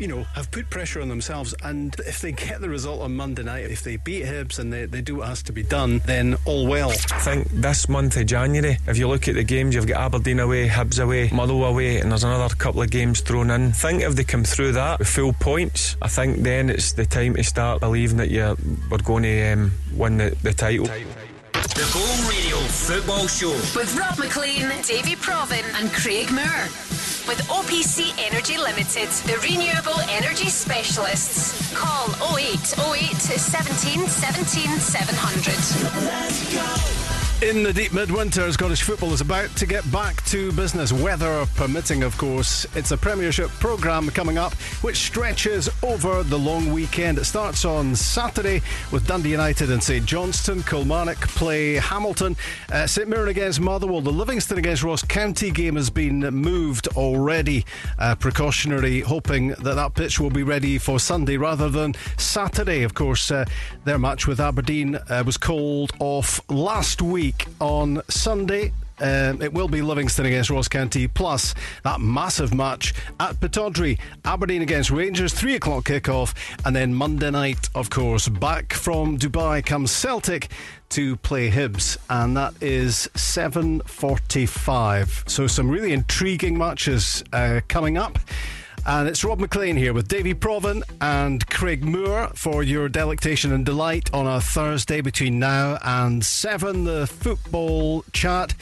you know, have put pressure on themselves, and if they get the result on Monday night, if they beat Hibs and they, they do what has to be done, then all well. I think this month of January, if you look at the games, you've got Aberdeen away, Hibs away, Motherwell away, and there's another couple of games thrown in. Think if they come through that with full points, I think then it's the time to start believing that you're we're going to um, win the, the title. The Go Radio Football Show with Rob Maclean, Davie Provan, and Craig Moore with OPC Energy Limited, the renewable energy specialists. Call 0808 17 17 700. Let's go. In the deep midwinter, Scottish football is about to get back to business, weather permitting, of course. It's a Premiership programme coming up, which stretches over the long weekend. It starts on Saturday with Dundee United and St Johnstone. Kilmarnock play Hamilton. Uh, St Mirren against Motherwell. The Livingston against Ross County game has been moved already. Uh, precautionary, hoping that that pitch will be ready for Sunday rather than Saturday. Of course, uh, their match with Aberdeen uh, was called off last week week on Sunday. Um, it will be Livingston against Ross County, plus that massive match at Pittodrie. Aberdeen against Rangers, 3 o'clock kickoff. And then Monday night, of course, back from Dubai comes Celtic to play Hibs, and that is 7.45. So some really intriguing matches uh, coming up. And it's Rob Maclean here with Davie Provan and Craig Moore for your delectation and delight on a Thursday between now and 7, the football chat.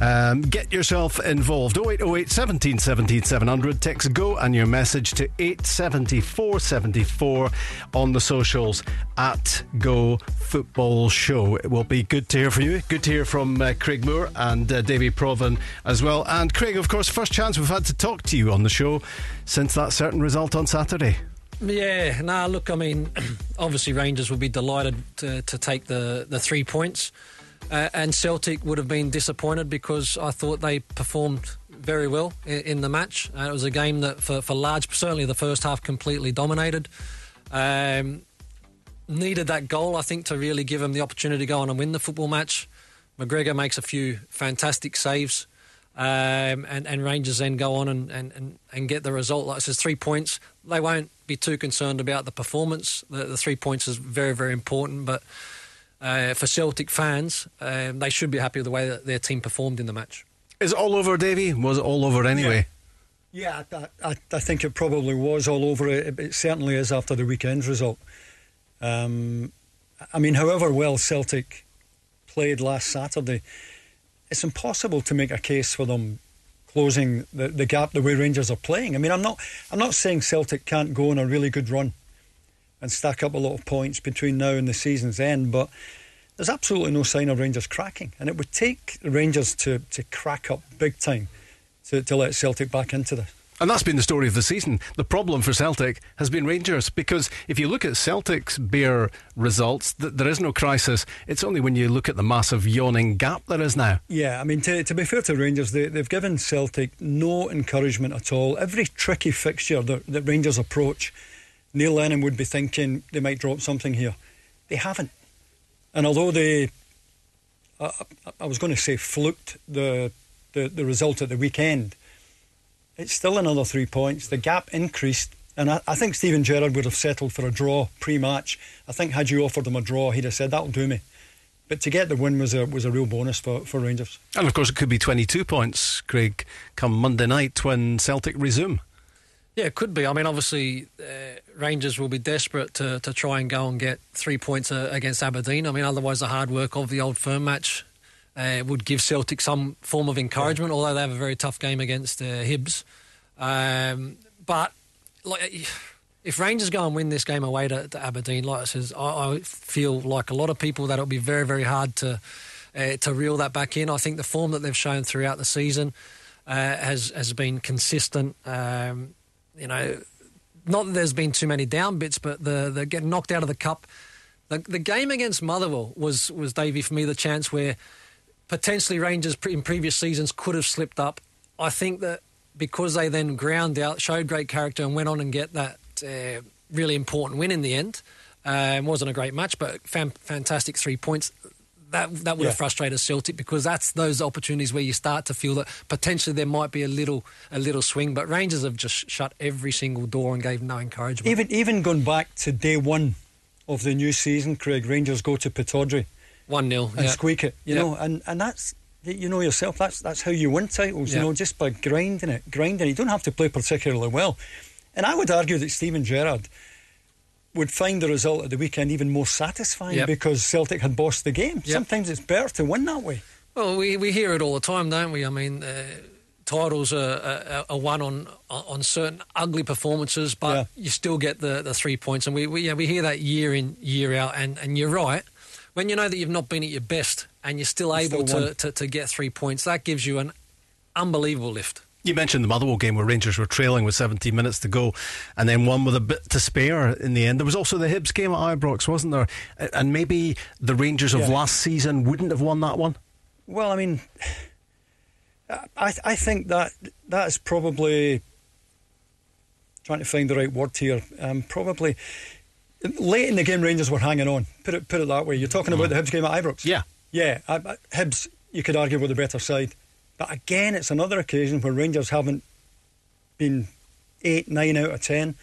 Um, get yourself involved. 0808 17 17 700. Text go and your message to 87474 on the socials at Go Football Show. It will be good to hear from you. Good to hear from uh, Craig Moore and uh, Davie Provan as well. And Craig, of course, first chance we've had to talk to you on the show since that certain result on Saturday. Yeah, nah, look, I mean, obviously Rangers will be delighted to, to take the, the three points. Uh, and Celtic would have been disappointed because I thought they performed very well in, in the match. Uh, it was a game that, for, for large, certainly the first half, completely dominated. Um, needed that goal, I think, to really give them the opportunity to go on and win the football match. McGregor makes a few fantastic saves. Um, and, and Rangers then go on and, and, and, get the result. Like I three points. They won't be too concerned about the performance. The, the three points is very, very important. But uh, for Celtic fans, um, they should be happy with the way that their team performed in the match. Is it all over, Davie? Was it all over anyway? Yeah, yeah I, I, I, think it probably was all over. It, it certainly is after the weekend's result. Um, I mean, however well Celtic played last Saturday, it's impossible to make a case for them closing the, the gap the way Rangers are playing. I mean, I'm not I'm not saying Celtic can't go on a really good run and stack up a lot of points between now and the season's end. But there's absolutely no sign of Rangers cracking. And it would take Rangers to, to crack up big time to, to let Celtic back into this. And that's been the story of the season. The problem for Celtic has been Rangers because if you look at Celtic's bare results, th- there is no crisis. It's only when you look at the massive yawning gap there is now. Yeah, I mean, to, to be fair to Rangers, they, have given Celtic no encouragement at all. Every tricky fixture that, that Rangers approach, Neil Lennon would be thinking they might drop something here. They haven't. And although they, I, I was going to say, fluked the, the, the result at the weekend, it's still another three points. The gap increased. And I, I think Steven Gerrard would have settled for a draw pre match. I think had you offered him a draw, he'd have said, that'll do me. But to get the win was a was a real bonus for, for Rangers. And of course, it could be 22 points, Craig, come Monday night when Celtic resume. Yeah, it could be. I mean, obviously, uh, Rangers will be desperate to, to try and go and get three points uh, against Aberdeen. I mean, otherwise, the hard work of the old firm match uh, would give Celtic some form of encouragement, yeah. although they have a very tough game against uh, Hibs. Um, but like, if Rangers go and win this game away to, to Aberdeen, like I says, I, I, feel like a lot of people that it'll be very, very hard to uh, to reel that back in. I think the form that they've shown throughout the season uh, has has been consistent. Um, you know, not that there's been too many down bits, but the the getting knocked out of the cup. The, the game against Motherwell was was Davie for me the chance where potentially Rangers in previous seasons could have slipped up. I think that because they then ground out, showed great character, and went on and get that uh, really important win in the end. It wasn't a great match, but fan- fantastic three points. That that would Yeah. have frustrated Celtic because that's those opportunities where you start to feel that potentially there might be a little a little swing. But Rangers have just shut every single door and gave no encouragement. Even even going back to day one of the new season, Craig Rangers go to Pittodrie One 0 and yeah. squeak it, you know, and and that's you know yourself. That's that's how you win titles, you know, just by grinding it, grinding. it. You don't have to play particularly well, and I would argue that Steven Gerrard would find the result at the weekend even more satisfying Yep. because Celtic had bossed the game. Yep. Sometimes it's better to win that way. Well, we, we hear it all the time, don't we? I mean, uh, titles are, are, are won on on certain ugly performances, but Yeah. you still get the, the three points, and we, we yeah we hear that year in year out, and, and you're right. When you know that you've not been at your best and you're still You able still to, to, to get three points, that gives you an unbelievable lift. You mentioned the Motherwell game where Rangers were trailing with 17 minutes to go and then won with a bit to spare in the end. There was also the Hibs game at Ibrox, wasn't there? And maybe the Rangers of Yeah. last season wouldn't have won that one. Well, I mean, I I think that that is probably trying to find the right word here. Um, probably late in the game, Rangers were hanging on. Put it put it that way. You're talking about the Hibs game at Ibrox. Yeah. yeah. I, I, Hibs, you could argue were the better side, but again, it's another occasion where Rangers haven't been eight, nine out of ten,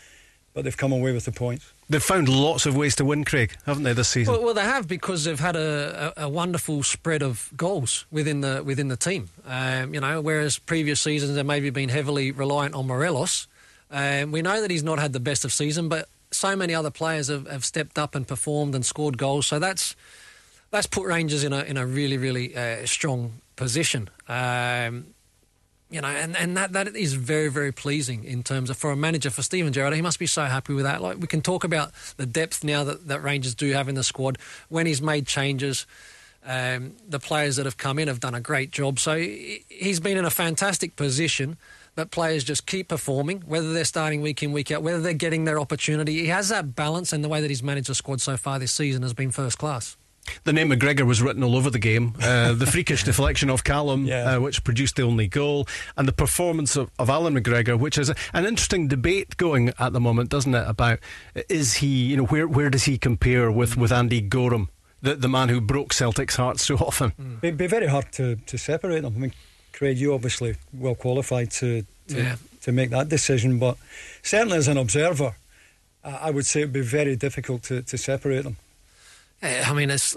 but they've come away with the points. They've found lots of ways to win, Craig, haven't they, this season? Well, well, they have because they've had a, a, a wonderful spread of goals within the within the team. Um, you know, whereas previous seasons they maybe been heavily reliant on Morelos. Um, we know that he's not had the best of season, but so many other players have, have stepped up and performed and scored goals. So that's that's put Rangers in a in a really really uh, strong position. Um, you know, and, and that, that is very, very pleasing in terms of for a manager, for Steven Gerrard, he must be so happy with that. Like we can talk about the depth now that, that Rangers do have in the squad. When he's made changes, um, the players that have come in have done a great job. So he- he's been in a fantastic position that players just keep performing, whether they're starting week in, week out, whether they're getting their opportunity. He has that balance, and the way that he's managed the squad so far this season has been first class. The name McGregor was written all over the game. Uh, the freakish deflection of Callum, Yeah. uh, which produced the only goal, and the performance of, of Allan McGregor, which is a, an interesting debate going at the moment, doesn't it? About is he, you know, where where does he compare with, with Andy Goram, the the man who broke Celtic's hearts so often? It'd be very hard to, to separate them. I mean, Craig, you obviously well qualified to to, Yeah. to make that decision, but certainly as an observer, I I would say it'd be very difficult to, to separate them. Yeah, I mean, it's,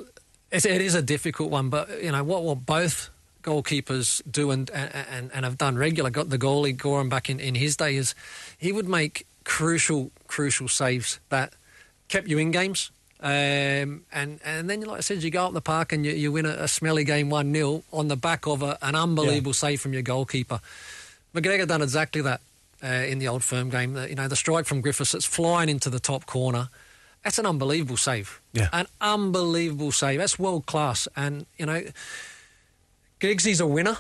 it's it is a difficult one, but you know what what both goalkeepers do and and, and have done regular. Got the goalie Goram back in, in his day is he would make crucial crucial saves that kept you in games. Um, and and then, like I said, you go up the park and you, you win a, a smelly game one 0 on the back of a, an unbelievable save from your goalkeeper. McGregor done exactly that uh, in the old firm game. The, you know, the strike from Griffiths it's flying into the top corner. That's an unbelievable save. Yeah. An unbelievable save. That's world class. And, you know, Giggsy's a winner.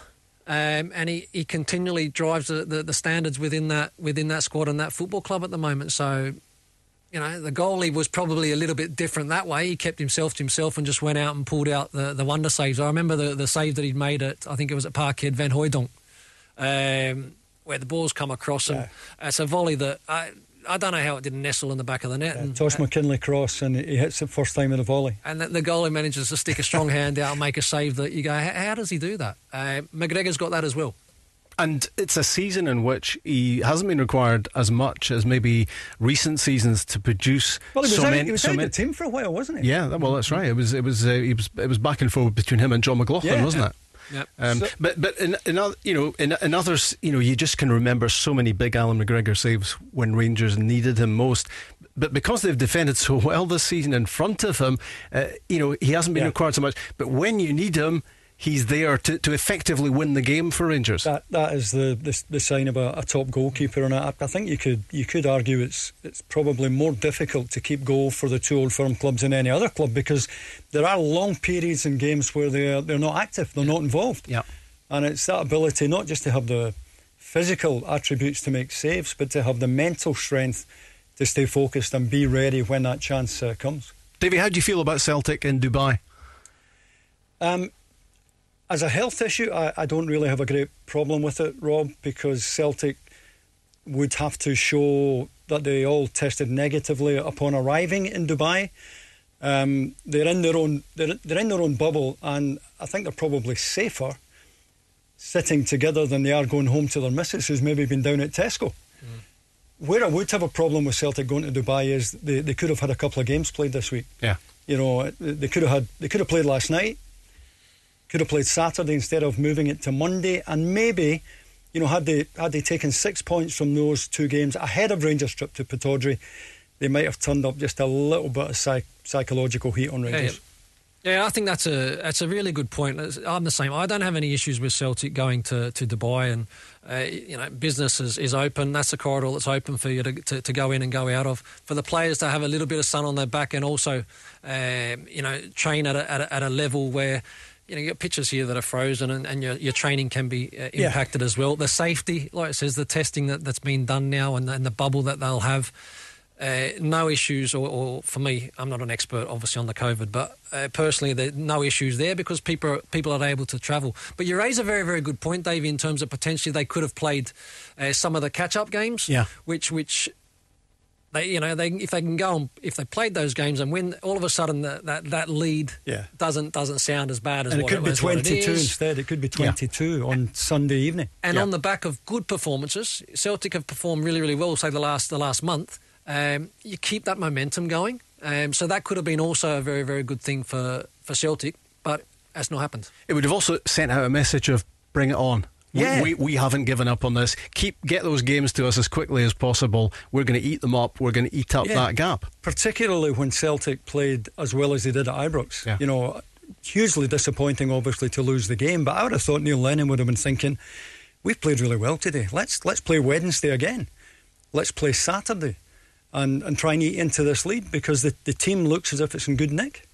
Um, and he, he continually drives the, the, the standards within that within that squad and that football club at the moment. So, you know, the goalie was probably a little bit different that way. He kept himself to himself and just went out and pulled out the, the wonder saves. I remember the, the save that he'd made at, I think it was at Parkhead Van Hooydonk, um, where the ball's come across and it's a volley that I, I don't know how it didn't nestle in the back of the net. and, Tosh McKinlay cross and he hits it first time in a volley. and the, the goalie manages to stick a strong hand out and make a save that you go, how, how does he do that? Uh, McGregor's got that as well. And it's a season in which he hasn't been required as much as maybe recent seasons to produce. Well, he was so out, many, he was so out many- the team for a while, wasn't he? Yeah, well, that's right. It was, it was, uh, it was, it was back and forth between him and Jon McLaughlin, Yeah. wasn't it? Yep. Um, So- but but in, in oth- you know in, in others you know you just can remember so many big Allan McGregor saves when Rangers needed him most. But because they've defended so well this season in front of him, uh, you know he hasn't been Yeah. required so much. But when you need him, he's there to, to effectively win the game for Rangers. That that is the the, the sign of a, a top goalkeeper, and I, I think you could you could argue it's it's probably more difficult to keep goal for the two old firm clubs than any other club because there are long periods in games where they they're not active, they're not involved. Yeah. And it's that ability not just to have the physical attributes to make saves, but to have the mental strength to stay focused and be ready when that chance uh, comes. Davie, how do you feel about Celtic in Dubai? Um, as a health issue, I, I, don't really have a great problem with it, Rob, because Celtic would have to show that they all tested negatively upon arriving in Dubai. Um, they're in their own they're, they're in their own bubble, and I think they're probably safer sitting together than they are going home to their missus who's maybe been down at Tesco. Mm. Where I would have a problem with Celtic going to Dubai is they, they could have had a couple of games played this week. Yeah, you know they could have had they could have played last night, could have played Saturday instead of moving it to Monday, and maybe you know, had they had they taken six points from those two games ahead of Rangers' trip to Pittodrie, they might have turned up just a little bit of psych- psychological heat on Rangers. Yeah, yeah. I think that's a that's a really good point. I'm the same. I don't have any issues with Celtic going to, to Dubai, and uh, you know, business is, is open. That's a corridor that's open for you to, to, to, go in and go out of. For the players to have a little bit of sun on their back, and also, um, you know, train at a, at a, at a level where you know, you got pitches here that are frozen and, and your, your training can be uh, impacted yeah. as well. The safety, like it says, the testing that, that's been done now and, and the bubble that they'll have, uh, no issues, or, or, for me, I'm not an expert obviously on the COVID, but uh, personally, there no issues there because people are, people are able to travel. But you raise a very, very good point, Davie, in terms of potentially they could have played uh, some of the catch up games, yeah. which, which they, you know, they if they can go and if they played those games and win, all of a sudden the, that that lead yeah. doesn't doesn't sound as bad as and what it could it, be twenty two instead. It could be twenty two yeah. on Sunday evening. And yeah. on the back of good performances, Celtic have performed really really well. Say the last the last month, um, you keep that momentum going. Um, so that could have been also a very very good thing for for Celtic, but that's not happened. It would have also sent out a message of bring it on. Yeah. We, we, we, haven't given up on this. Keep get those games to us as quickly as possible. We're going to eat them up. We're going to eat up yeah. that gap. Particularly when Celtic played as well as they did at Ibrox. Yeah. You know, hugely disappointing, obviously, to lose the game. But I would have thought Neil Lennon would have been thinking, "We've played really well today. Let's let's play Wednesday again. Let's play Saturday, and and try and eat into this lead because the the team looks as if it's in good nick."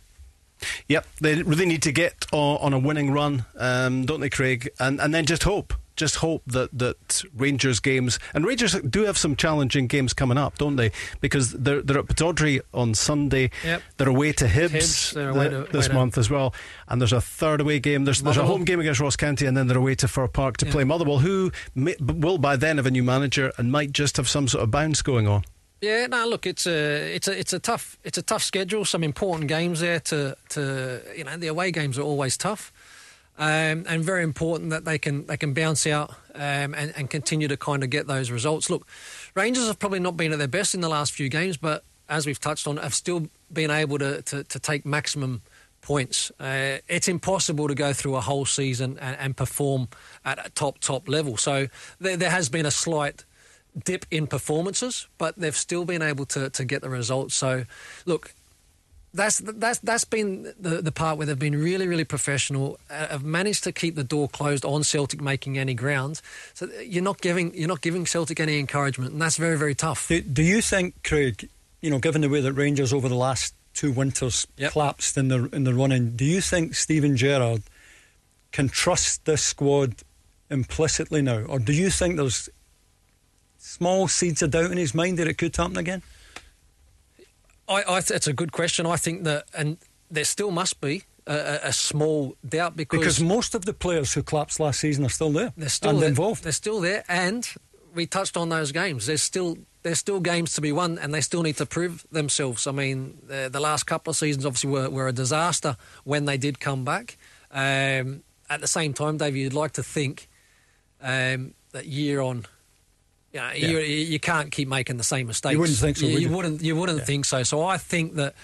Yep, they really need to get on, a winning run, um, don't they, Craig? And and then just hope, just hope that that Rangers games and Rangers do have some challenging games coming up, don't they? Because they're they're at Pittodrie on Sunday. Yep. They're away to Hibs, Hibs away to, this away month as well, and there's a third away game. There's there's a home game against Ross County, and then they're away to Fir Park to play Motherwell, who may, will by then have a new manager and might just have some sort of bounce going on. Yeah, no, look, it's a it's a it's a tough it's a tough schedule. Some important games there to to you know the away games are always tough, um, and very important that they can they can bounce out um, and, and continue to kind of get those results. Look, Rangers have probably not been at their best in the last few games, but as we've touched on, have still been able to to, to take maximum points. Uh, it's impossible to go through a whole season and, and perform at a top top level. So there, there has been a slight dip in performances, but they've still been able to, to get the results. So, look, that's that's that's been the the part where they've been really really professional. Uh, have managed to keep the door closed on Celtic making any ground. So you're not giving you're not giving Celtic any encouragement, and that's very very tough. Do, do you think, Craig? You know, given the way that Rangers over the last two winters yep. collapsed in the in the running, do you think Steven Gerrard can trust this squad implicitly now, or do you think there's small seeds of doubt in his mind that it could happen again? I, I th- it's a good question. I think that, and there still must be a, a, small doubt because because most of the players who collapsed last season are still there. They're still and there, involved. They're still there, and we touched on those games. There's still there's still games to be won, and they still need to prove themselves. I mean, the, the last couple of seasons obviously were, were a disaster when they did come back. Um, at the same time, Dave, you'd like to think um, that year on yeah, you, you can't keep making the same mistakes. You wouldn't think so. You, would you? you wouldn't. You wouldn't yeah. think so. So I think that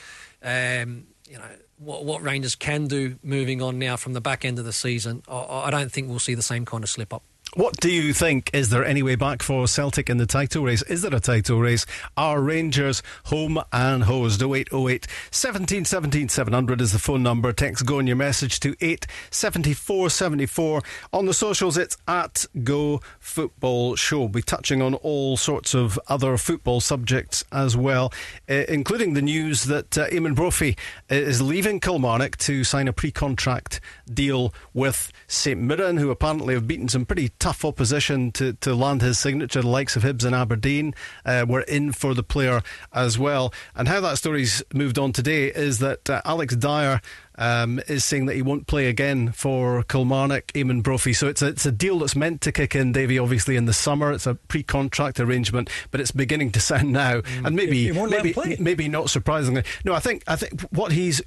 um, you know what, what, Rangers can do moving on now from the back end of the season. I, I don't think we'll see the same kind of slip up. What do you think? Is there any way back for Celtic in the title race? Is there a title race? Are Rangers home and hosed? 0808 17 17 700 is the phone number. Text go on your message to 87474. On the socials, it's at Go Football Show. We'll be touching on all sorts of other football subjects as well, uh, including the news that uh, Eamonn Brophy is leaving Kilmarnock to sign a pre contract deal with St Mirren, who apparently have beaten some pretty tough opposition to, to land his signature. The likes of Hibs and Aberdeen uh, were in for the player as well. And how that story's moved on today is that uh, Alex Dyer um, is saying that he won't play again for Kilmarnock, Eamonn Brophy. So it's a, it's a deal that's meant to kick in, Davie, obviously in the summer. It's a pre-contract arrangement, but it's beginning to sound now, mm. and maybe maybe maybe not surprisingly. No, I think I think what he's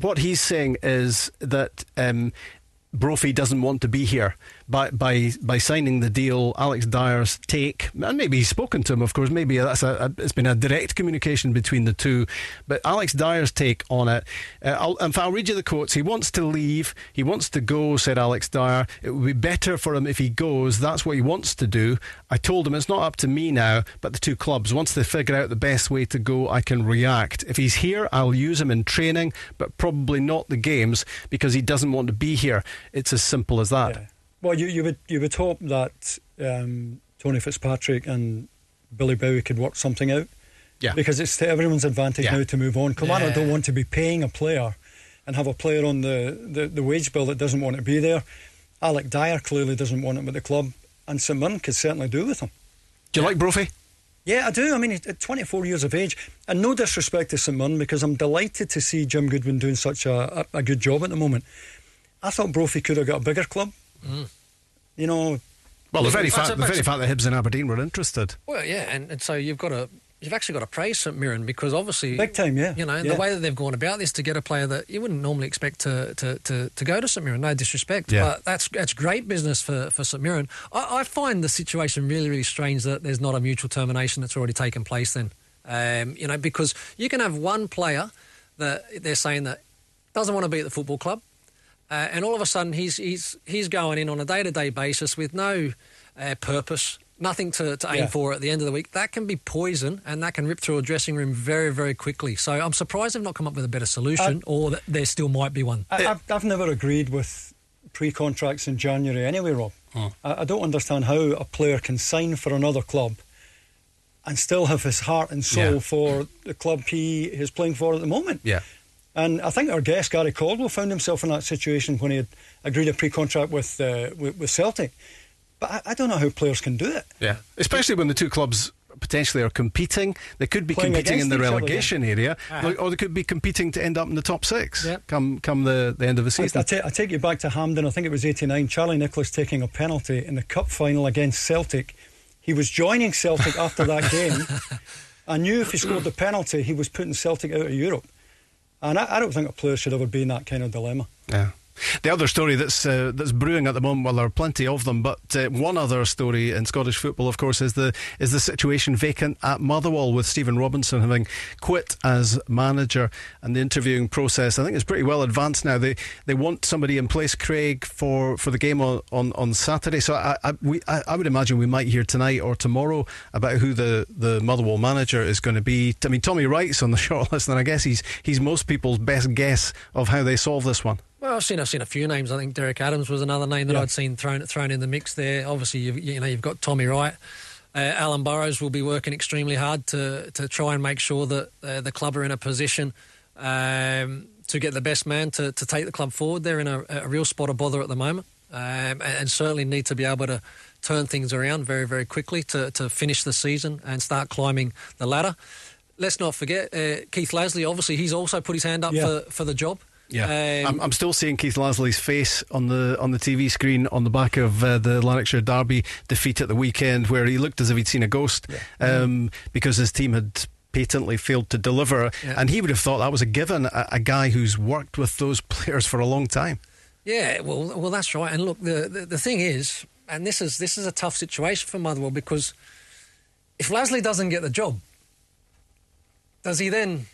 what he's saying is that. Um, Brophy doesn't want to be here. By by by signing the deal, Alex Dyer's take, and maybe he's spoken to him. Of course, maybe that's a, a it's been a direct communication between the two. But Alex Dyer's take on it. Uh, I'll, in fact, I'll read you the quotes. He wants to leave. He wants to go. Said Alex Dyer. It would be better for him if he goes. That's what he wants to do. I told him it's not up to me now, but the two clubs. Once they figure out the best way to go, I can react. If he's here, I'll use him in training, but probably not the games because he doesn't want to be here. It's as simple as that. Yeah. Well, you, you would you would hope that um, Tony Fitzpatrick and Billy Bowie could work something out. Yeah. Because it's to everyone's advantage yeah. now to move on. Kilmarnock yeah. don't want to be paying a player and have a player on the, the, the wage bill that doesn't want to be there. Alex Dyer clearly doesn't want him at the club, and St Mirren could certainly do with him. Do you yeah. like Brophy? Yeah, I do. I mean, at 24 years of age, and no disrespect to St Mirren, because I'm delighted to see Jim Goodwin doing such a, a, a good job at the moment. I thought Brophy could have got a bigger club. Mm. You know. Well, the very fact, the very fact that Hibs and Aberdeen were interested. Well, yeah, and, and so you've got to you've actually got to praise St Mirren because obviously big time, yeah. You know yeah. the way that they've gone about this to get a player that you wouldn't normally expect to to, to, to go to St Mirren. No disrespect, yeah. but that's that's great business for, for St Mirren. I, I, find the situation really really strange that there's not a mutual termination that's already taken place. Then, um, you know, because you can have one player that they're saying that doesn't want to be at the football club. Uh, and all of a sudden, he's he's he's going in on a day to day basis with no uh, purpose, nothing to, to aim yeah. for at the end of the week. That can be poison, and that can rip through a dressing room very very quickly. So I'm surprised they've not come up with a better solution, uh, or that there still might be one. I, have I've never agreed with pre-contracts in January anyway, Rob. I, I don't understand how a player can sign for another club and still have his heart and soul yeah. for the club he is playing for at the moment. Yeah. And I think our guest Gary Caldwell found himself in that situation when he had agreed a pre-contract with uh, with, with, Celtic. But I, I, don't know how players can do it. Yeah, especially when the two clubs potentially are competing. They could be Playing competing in the relegation other, area, uh-huh. or they could be competing to end up in the top six. Yep. Come come the, the end of the season. I, I, I take you back to Hampden. I think it was '89. Charlie Nicholas taking a penalty in the cup final against Celtic. He was joining Celtic after that game. I knew if he scored the penalty, he was putting Celtic out of Europe. And I, I don't think a player should ever be in that kind of dilemma. Yeah. The other story that's uh, that's brewing at the moment, well, there are plenty of them, but uh, one other story in Scottish football, of course, is the is the situation vacant at Motherwell with Stephen Robinson having quit as manager, and the interviewing process I think is pretty well advanced now. They they want somebody in place, Craig, for, for the game on, on, on Saturday. So I I, we, I, I would imagine we might hear tonight or tomorrow about who the, the Motherwell manager is going to be. I mean, Tommy Wright's on the shortlist, and I guess he's he's most people's best guess of how they solve this one. Well, I've seen I've seen a few names. I think Derek Adams was another name that yeah. I'd seen thrown thrown in the mix there. Obviously, you've, you know you've got Tommy Wright. Uh, Alan Burrows will be working extremely hard to to try and make sure that uh, the club are in a position um, to get the best man to, to take the club forward. They're in a, a real spot of bother at the moment, um, and, and, certainly need to be able to turn things around very very quickly to to finish the season and start climbing the ladder. Let's not forget uh, Keith Lasley. Obviously, he's also put his hand up yeah. for, for the job. Yeah, um, I'm, I'm, still seeing Keith Lasley's face on the on the TV screen on the back of uh, the Lanarkshire Derby defeat at the weekend, where he looked as if he'd seen a ghost yeah. um, because his team had patently failed to deliver, yeah. and he would have thought that was a given. A, a, guy who's worked with those players for a long time. Yeah, well, well, that's right. And look, the, the, the thing is, and this is this is a tough situation for Motherwell because if Lasley doesn't get the job, does he then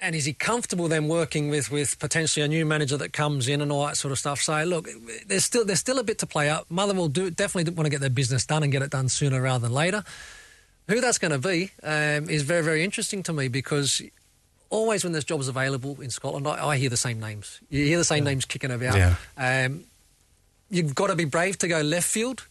and is he comfortable then working with, with potentially a new manager that comes in and all that sort of stuff? So look, there's still there's still a bit to play out. Motherwell do definitely want to get their business done and get it done sooner rather than later. Who that's going to be um, is very very interesting to me because always when there's jobs available in Scotland, I, I hear the same names. You hear the same yeah. names kicking about. Yeah. Um, you've got to be brave to go left field.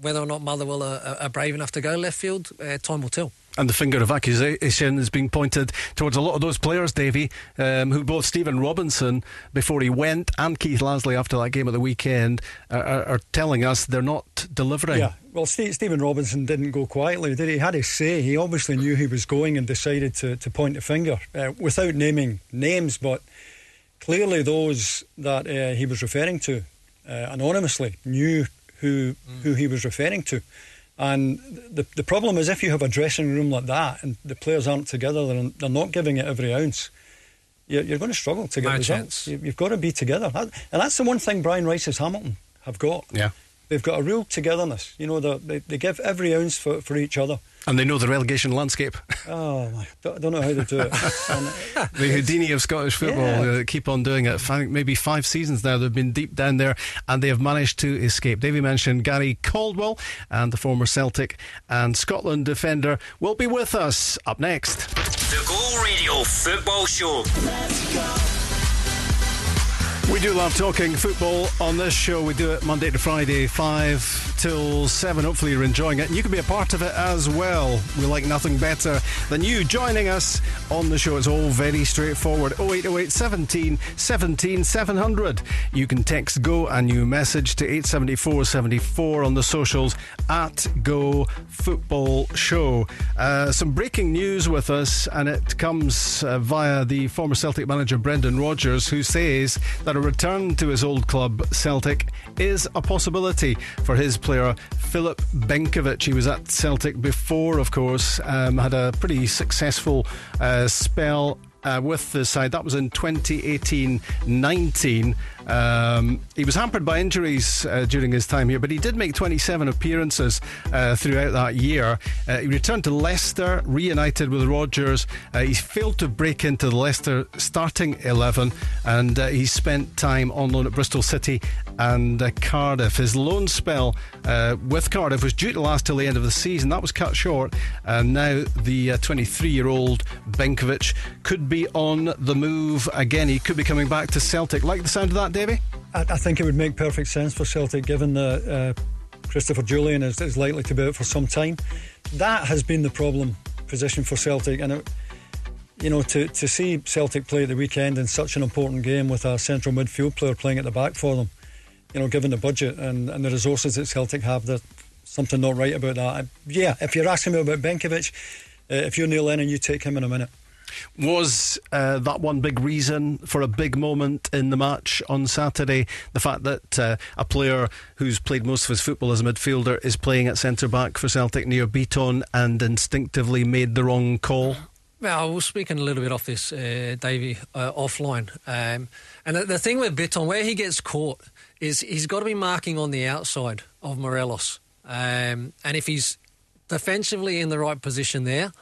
Whether or not Motherwell are, are brave enough to go left field, uh, time will tell. And the finger of accusation is being pointed towards a lot of those players, Davie, um, who both Stephen Robinson, before he went, and Keith Lasley after that game at the weekend, are, are telling us they're not delivering. Yeah, well, Stephen Robinson didn't go quietly, did he? He had his say. He obviously knew he was going and decided to, to point the finger uh, without naming names, but clearly those that uh, he was referring to uh, anonymously knew who, mm. who he was referring to. And the, the problem is if you have a dressing room like that and the players aren't together, they're, they're not giving it every ounce, you're, you're going to struggle to get no results. You, have got to be together. And that's the one thing Brian Rice's Hamilton have got. Yeah. They've got a real togetherness. You know, they, they give every ounce for, for each other. And they know the relegation landscape. Oh, my, I don't know how they do it. the Houdini of Scottish football yeah. uh, keep on doing it. maybe five seasons now they've been deep down there and they have managed to escape. Davie mentioned Gary Caldwell and the former Celtic and Scotland defender will be with us up next. The Go Radio Football Show. We do love talking football on this show. We do it Monday to Friday, 5 till 7. Hopefully, you're enjoying it. And you can be a part of it as well. We like nothing better than you joining us on the show. It's all very straightforward 0808 17 17 700. You can text Go and you message to 87474 on the socials at Go Football Show. Uh, some breaking news with us, and it comes uh, via the former Celtic manager Brendan Rodgers, who says that a return to his old club, Celtic, is a possibility for his player, Filip Benkovic. He was at Celtic before, of course, um, had a pretty successful uh, spell uh, with the side. That was in 2018 19. Um, he was hampered by injuries uh, during his time here, but he did make 27 appearances uh, throughout that year. Uh, he returned to Leicester, reunited with Rodgers. Uh, he failed to break into the Leicester starting 11, and uh, he spent time on loan at Bristol City and uh, Cardiff. His loan spell with Cardiff was due to last till the end of the season. That was cut short, and now the 23 year old Benkovic could be on the move again. He could be coming back to Celtic. Like the sound of that, I, I think it would make perfect sense for Celtic, given that uh, Christopher Jullien is, is, likely to be out for some time. That has been the problem position for Celtic, and it, you know to to see Celtic play at the weekend in such an important game with a central midfield player playing at the back for them, you know, given the budget and, and the resources that Celtic have, there's something not right about that. Yeah, if you're asking me about Benkovic, uh, if you're Neil Lennon, you take him in a minute. Was uh, that one big reason for a big moment in the match on Saturday? The fact that uh, a player who's played most of his football as a midfielder is playing at centre back for Celtic Nir Bitton and instinctively made the wrong call? Well, was speaking a little bit off this, uh, Davie, uh, offline. Um, and the, the, thing with Bitton, where he gets caught, is he's got to be marking on the outside of Morelos. Um, and if he's defensively in the right position there,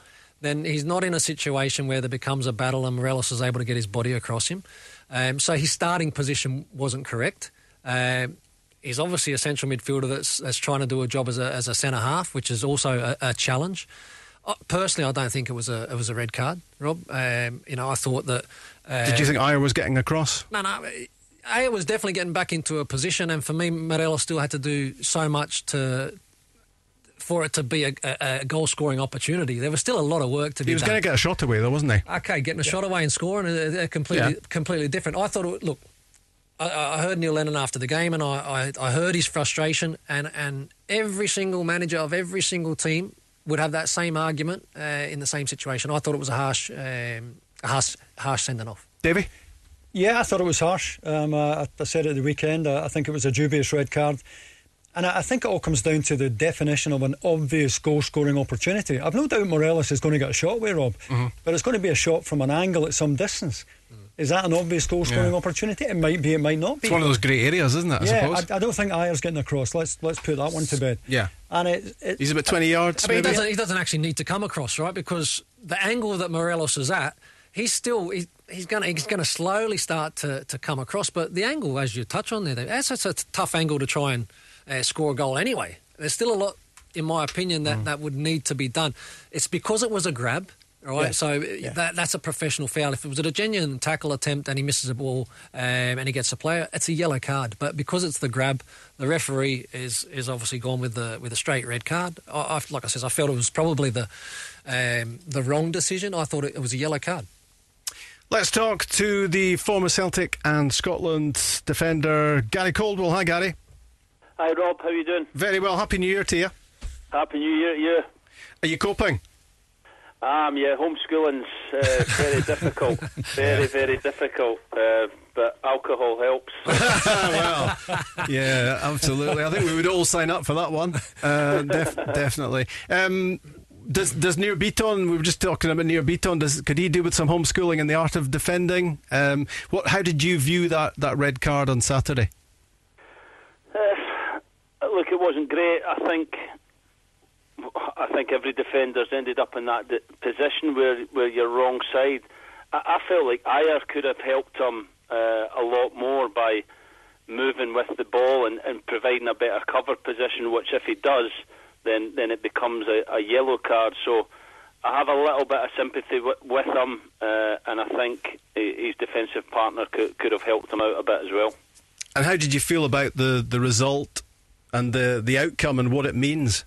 then he's not in a situation where there becomes a battle and Morelos is able to get his body across him. Um, so his starting position wasn't correct. Um, he's obviously a central midfielder that's, that's trying to do a job as a, as a centre half, which is also a, a challenge. Uh, personally, I don't think it was a it was a red card, Rob. Um, you know, I thought that. Uh, Did you think Ajer was getting across? No, no. Ajer was definitely getting back into a position, and for me, Morelos still had to do so much to for it to be a, a, a goal scoring opportunity. There was still a lot of work to be. done. He was going to get a shot away, though, wasn't he? Okay, getting a yeah. shot away and scoring are completely yeah. completely different. I thought, it, look, I, I, heard Neil Lennon after the game, and I, I, I heard his frustration, and and every single manager of every single team would have that same argument uh, in the same situation. I thought it was a harsh, um, a harsh, harsh sending off. Davie. Yeah, I thought it was harsh. Um, uh, I said it the weekend. Uh, I think it was a dubious red card. And I think it all comes down to the definition of an obvious goal scoring opportunity. I've no doubt Morelos is going to get a shot away, Rob, mm-hmm. but it's going to be a shot from an angle at some distance. Mm. Is that an obvious goal scoring yeah. opportunity? It might be, it might not be. It's one of those grey areas, isn't it? I yeah, I, I, don't think Ajer's getting across. Let's let's put that one to bed. Yeah. And it, it, he's about 20 yards. I mean, he doesn't, he doesn't actually need to come across, right? Because the angle that Morelos is at, he's still he, he's going to he's going to slowly start to, to come across. But the angle, as you touch on there, that's, that's a tough angle to try and uh, score a goal anyway. There's still a lot, in my opinion, that, mm. that would need to be done. It's because it was a grab. Right, yeah. so yeah. That, that's a professional foul. If it was a genuine tackle attempt and he misses a ball um, and he gets a player, it's a yellow card. But because it's the grab, the referee is is obviously gone with the with a straight red card. I, I, like I said, I felt it was probably the um, the wrong decision. I thought it, it was a yellow card. Let's talk to the former Celtic and Scotland defender Gary Caldwell. Hi, Gary. Hi, Rob. How are you doing? Very well. Happy New Year to you. Happy New Year to you. Are you coping? Um, yeah, homeschooling's uh, very difficult. Very, very difficult. Uh, but alcohol helps. well, yeah, absolutely. I think we would all sign up for that one. Uh, def- definitely. Um, does does Nir Bitton? We were just talking about Nir Bitton. Does could he do with some homeschooling in the art of defending? Um, what? How did you view that that red card on Saturday? Look, it wasn't great. I think I think every defender's ended up in that position where where you're wrong side. I, I felt like Ajer could have helped him uh, a lot more by moving with the ball and, and providing a better cover position. Which, if he does then then it becomes a, a yellow card. So I have a little bit of sympathy with, with him, uh, and I think his defensive partner could, could have helped him out a bit as well. And how did you feel about the, the result and the the outcome and what it means?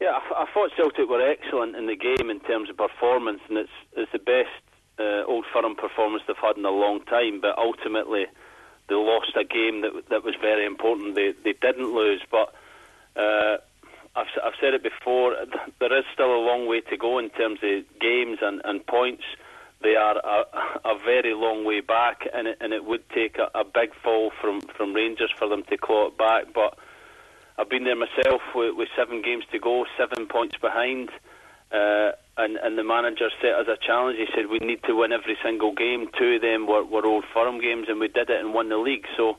Yeah, I, I thought Celtic were excellent in the game in terms of performance, and it's it's the best uh, Old Firm performance they've had in a long time. But ultimately, they lost a game that that was very important. They they didn't lose, but uh, I've, I've said it before, there is still a long way to go in terms of games and, and points. They are a, a very long way back, and it, and it would take a, a big fall from, from Rangers for them to claw it back. But I've been there myself with, with seven games to go, seven points behind. Uh, and, and the manager set as a challenge. He said we need to win every single game. Two of them were, were old firm games, and we did it and won the league. So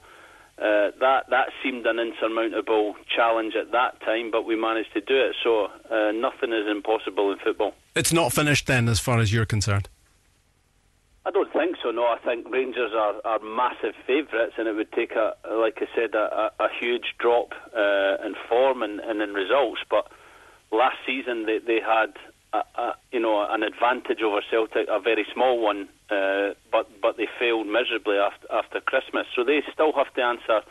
uh, that that seemed an insurmountable challenge at that time, but we managed to do it. So uh, nothing is impossible in football. It's not finished then, as far as you're concerned. I don't think so. No, I think Rangers are, are massive favourites, and it would take a, like I said, a, a, huge drop uh, in form and, and in results. But last season they they had a, a, you know an advantage over Celtic, a very small one, uh, but but they failed miserably after after Christmas. So they still have to answer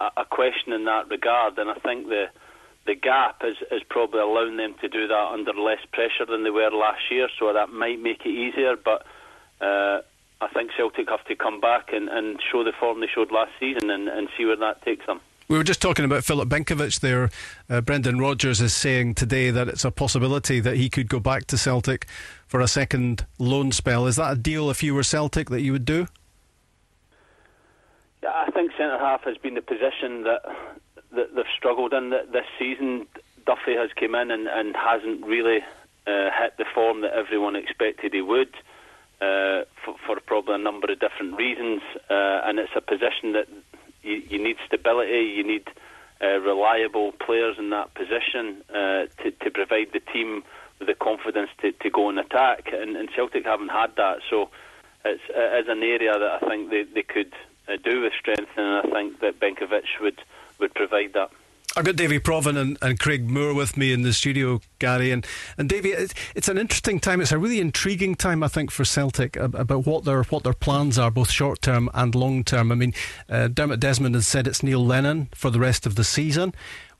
a, a question in that regard, and I think the the gap is, is probably allowing them to do that under less pressure than they were last year. So that might make it easier, but. Uh, I think Celtic have to come back and, and show the form they showed last season and, and see where that takes them. We were just talking about Filip Benkovic there. Uh, Brendan Rodgers is saying today that it's a possibility that he could go back to Celtic for a second loan spell. Is that a deal if you were Celtic that you would do? Yeah, I think centre half has been the position that, that they've struggled in this season. Duffy has come in and, and hasn't really uh, hit the form that everyone expected he would. Uh, for, for, probably a number of different reasons, uh, and it's a position that you, you need stability, you need uh, reliable players in that position uh, to, to provide the team with the confidence to, to go and attack. And, and Celtic haven't had that, so it's, it is an area that I think they, they could uh, do with strength, and I think that Benkovic would, would provide that. I've got Davie Provan and, and, Craig Moore with me in the studio, Gary. And, and Davie, it's, it's, an interesting time. It's a really intriguing time, I think, for Celtic about what their what their plans are, both short term and long term. I mean, uh, Dermot Desmond has said it's Neil Lennon for the rest of the season.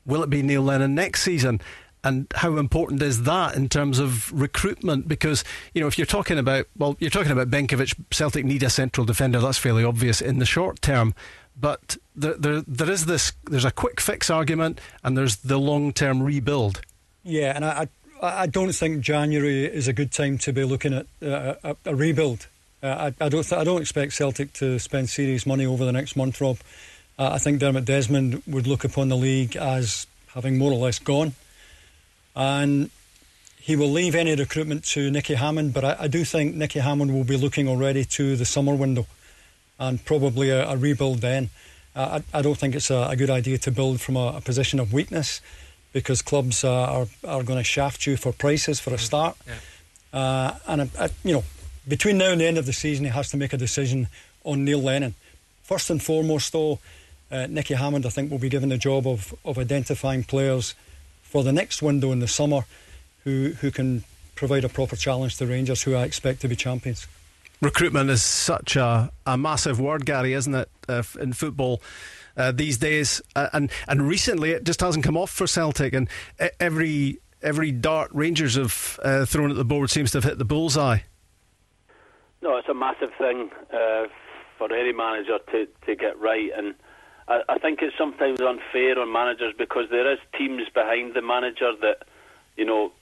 Will it be Neil Lennon next season? And how important is that in terms of recruitment? Because you know, if you're talking about well, you're talking about Benkovic, Celtic need a central defender. That's fairly obvious in the short term. But there, there, there is this. There's a quick fix argument, and there's the long term rebuild. Yeah, and I, I, I, don't think January is a good time to be looking at uh, a, a, rebuild. Uh, I, I, don't. Th- I don't expect Celtic to spend serious money over the next month, Rob. Uh, I think Dermot Desmond would look upon the league as having more or less gone, and he will leave any recruitment to Nicky Hammond. But I, I do think Nicky Hammond will be looking already to the summer window and probably a, a rebuild then. Uh, I, I, don't think it's a, a, good idea to build from a, a position of weakness because clubs uh, are, are going to shaft you for prices for a mm. start. Yeah. Uh, and, uh, you know, between now and the end of the season, he has to make a decision on Neil Lennon. First and foremost, though, uh, Nicky Hammond, I think, will be given the job of, of identifying players for the next window in the summer who, who can provide a proper challenge to Rangers, who I expect to be champions. Recruitment is such a, a massive word, Gary, isn't it, uh, in football? Uh, these days, uh, and and recently it just hasn't come off for Celtic, and every every dart Rangers have uh, thrown at the board seems to have hit the bullseye. No, it's a massive thing uh, for any manager to, to get right, and I, I think it's sometimes unfair on managers because there is teams behind the manager that you know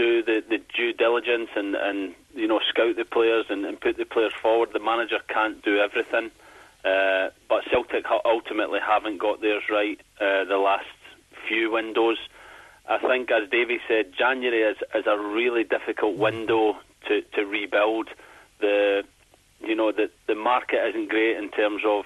do the, the due diligence and, and you know scout the players and, and put the players forward. The manager can't do everything, uh, but Celtic ultimately haven't got theirs right uh, the last few windows. I think, as Davie said, January is, is a really difficult window to, to rebuild. The you know the the market isn't great in terms of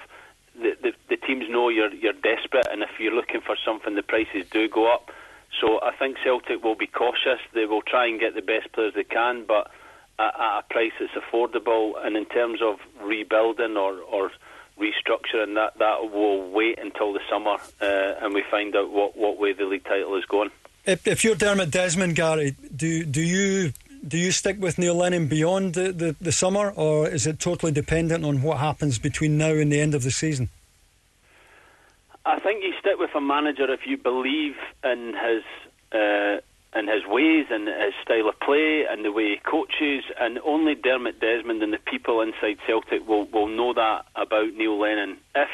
the, the, the teams know you're you're desperate, and if you're looking for something, the prices do go up. So I think Celtic will be cautious. They will try and get the best players they can, but at, at a price that's affordable. And in terms of rebuilding or, or restructuring, that that will wait until the summer, uh, and we find out what, what way the league title is going. If, if you're Dermot Desmond, Gary, do do you do you stick with Neil Lennon beyond the, the, the, summer, or is it totally dependent on what happens between now and the end of the season? I think you stick with a manager if you believe in his uh, in his ways and his style of play and the way he coaches, and only Dermot Desmond and the people inside Celtic will, will know that about Neil Lennon. If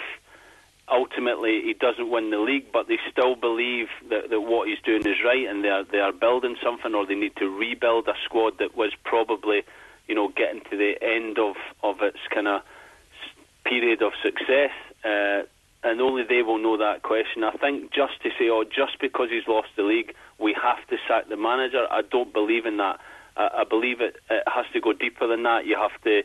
ultimately he doesn't win the league, but they still believe that, that what he's doing is right, and they are they are building something, or they need to rebuild a squad that was probably, you know, getting to the end of of its kind of period of success. Uh, and only they will know that question. I think just to say, oh, just because he's lost the league, we have to sack the manager. I don't believe in that. I, I believe it, it has to go deeper than that. You have to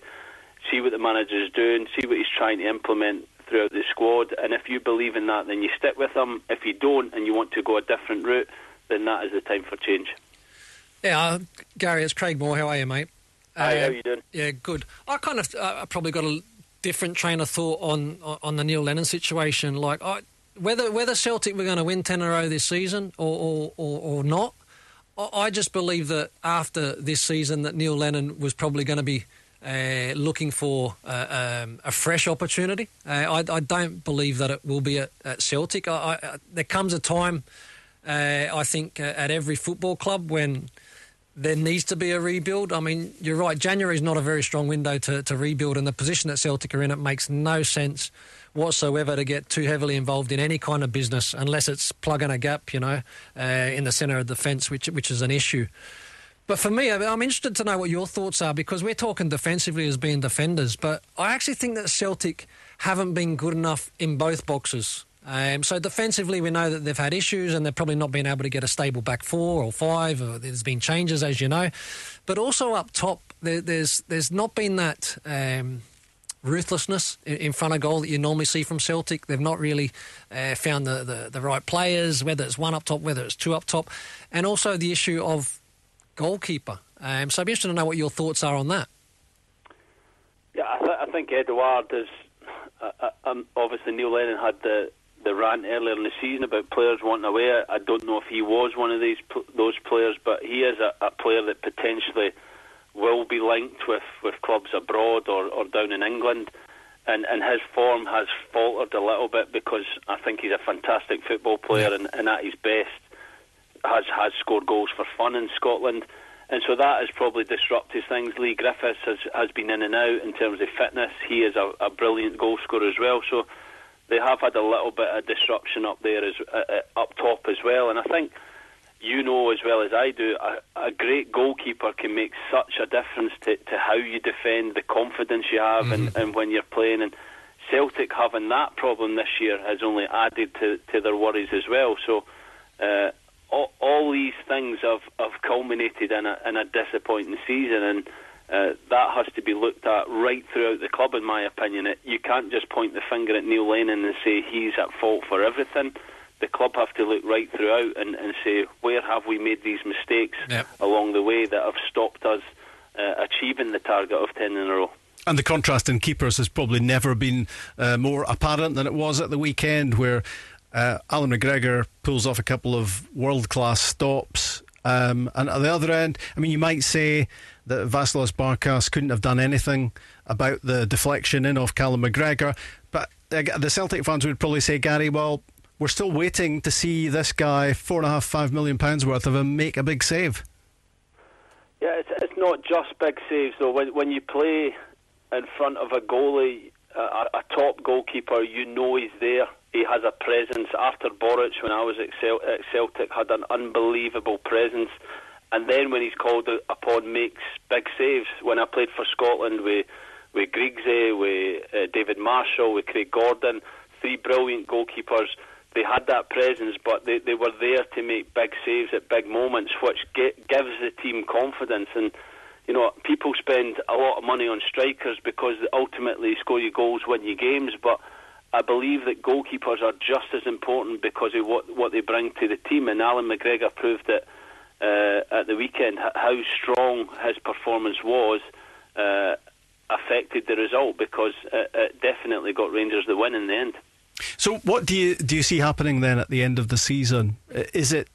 see what the manager is doing, see what he's trying to implement throughout the squad. And if you believe in that, then you stick with him. If you don't and you want to go a different route, then that is the time for change. Yeah, uh, Gary, it's Craig Moore. How are you, mate? Hi, uh, how are you doing? Yeah, good. I kind of, uh, I probably got a different train of thought on on the Neil Lennon situation. Like, I, whether whether Celtic were going to win ten in a row this season or or, or, or not, I just believe that after this season, that Neil Lennon was probably going to be uh, looking for uh, um, a fresh opportunity. Uh, I, I, don't believe that it will be at, at Celtic. I, there comes a time, uh, I think, uh, at every football club when there needs to be a rebuild. I mean, you're right. January is not a very strong window to, to rebuild, and the position that Celtic are in, it makes no sense whatsoever to get too heavily involved in any kind of business unless it's plugging a gap, you know, uh, in the centre of defence, which which is an issue. But for me, I'm interested to know what your thoughts are because we're talking defensively as being defenders, but I actually think that Celtic haven't been good enough in both boxes. Um, so defensively, we know that they've had issues and they've probably not been able to get a stable back four or five. Or there's been changes, as you know, but also up top, there, there's there's not been that. Um, ruthlessness in front of goal that you normally see from Celtic. They've not really uh, found the, the, the, right players, whether it's one up top, whether it's two up top, and also the issue of goalkeeper. Um, so I'd be interested to know what your thoughts are on that. Yeah, I, th- I think Edouard is. Uh, uh, um, obviously, Neil Lennon had the the rant earlier in the season about players wanting away. I don't know if he was one of these those players, but he is a, a player that potentially will be linked with, with clubs abroad or, or down in England. And, and his form has faltered a little bit because I think he's a fantastic football player and, and at his best has has scored goals for fun in Scotland, and so that has probably disrupted things. Leigh Griffiths has has been in and out in terms of fitness. He is a, a brilliant goal scorer as well. So they have had a little bit of disruption up there as uh, uh, up top as well. And I think you know as well as I do, a, a great goalkeeper can make such a difference to, to how you defend, the confidence you have, mm-hmm. and, and when you're playing. And Celtic having that problem this year has only added to, to their worries as well. So. Uh, all, all these things have, have culminated in a, in a disappointing season, and uh, that has to be looked at right throughout the club, in my opinion. It, you can't just point the finger at Neil Lennon and say he's at fault for everything. The club have to look right throughout and, and say where have we made these mistakes yep. along the way that have stopped us uh, achieving the target of 10 in a row. And the contrast in keepers has probably never been uh, more apparent than it was at the weekend, where uh, Allan McGregor pulls off a couple of world class stops. Um, and at the other end, I mean, you might say that Vasilis Barkas couldn't have done anything about the deflection in off Callum McGregor. But the Celtic fans would probably say, Gary, well, we're still waiting to see this guy, four and a half, five million pounds worth of him, make a big save. Yeah, it's, it's not just big saves though. When when you play in front of a goalie, a, a top goalkeeper, you know he's there. He has a presence. Artur Boruc, when I was at, Cel- at Celtic, had an unbelievable presence. And then when he's called upon, makes big saves. When I played for Scotland with with Griggsy, with uh, David Marshall, with Craig Gordon, three brilliant goalkeepers they had that presence, but they, they were there to make big saves at big moments, which get, gives the team confidence. And you know, people spend a lot of money on strikers because ultimately score you goals, win you games. But I believe that goalkeepers are just as important because of what what they bring to the team. And Allan McGregor proved it uh, at the weekend how strong his performance was. Uh, affected the result because it, it definitely got Rangers the win in the end. So, what do you do you see happening then at the end of the season? Is it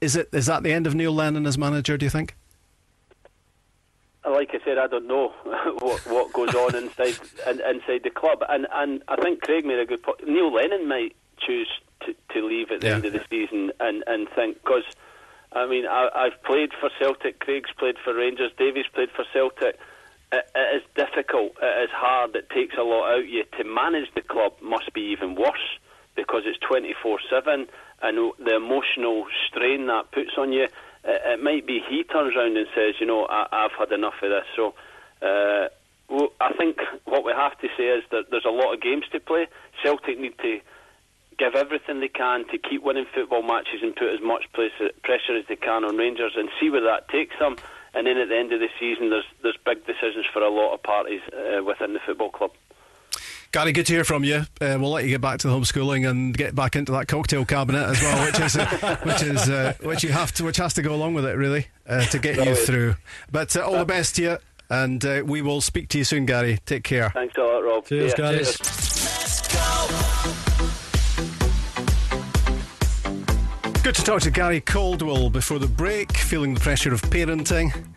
is it is that the end of Neil Lennon as manager? Do you think? Like I said, I don't know what what goes on inside in, inside the club, and and I think Craig made a good point. Neil Lennon might choose to, to leave at the yeah. end of the season and and think because I mean I, I've played for Celtic, Craig's played for Rangers, Davie's played for Celtic it, it is difficult, it is hard, it takes a lot out of you. To manage the club must be even worse because it's 24 7 and the emotional strain that puts on you. It, it, might be he turns around and says, you know, I, have had enough of this. So uh, well, I think what we have to say is that there's a lot of games to play. Celtic need to give everything they can to keep winning football matches and put as much pressure as they can on Rangers and see where that takes them. And then at the end of the season, there's there's big decisions for a lot of parties uh, within the football club. Gary, good to hear from you. Uh, we'll let you get back to the homeschooling and get back into that cocktail cabinet as well, which is uh, which is uh, which you have to, which has to go along with it, really, uh, to get you through. But uh, all the best to you, and uh, we will speak to you soon, Gary. Take care. Thanks a lot, Rob. Cheers, yeah, Gary. Cheers. Good to talk to Gary Caldwell before the break, feeling the pressure of parenting.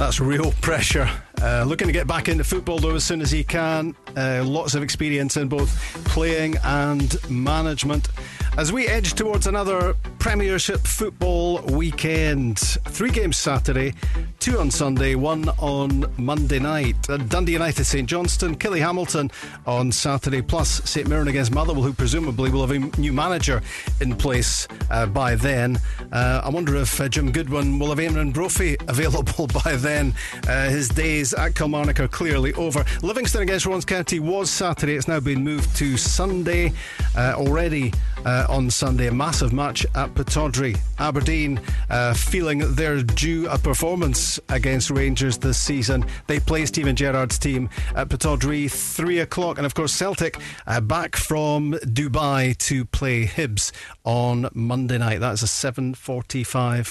That's real pressure. Uh, looking to get back into football though as soon as he can. Uh, lots of experience in both playing and management. As we edge towards another Premiership football weekend, three games Saturday, two on Sunday, one on Monday night. Dundee United, St Johnstone, Killie-Hamilton on Saturday, plus St Mirren against Motherwell, who presumably will have a new manager in place uh, by then. Uh, I wonder if uh, Jim Goodwin will have Eamonn Brophy available by then. Uh, his days at Kilmarnock are clearly over. Livingston against Ross County was Saturday. It's now been moved to Sunday uh, already uh, on Sunday. A massive match at Pittodrie. Aberdeen uh, feeling they're due a performance against Rangers this season. They play Steven Gerrard's team at Pittodrie, 3 o'clock. And of course, Celtic uh, back from Dubai to play Hibs on Monday night. That's a 7.45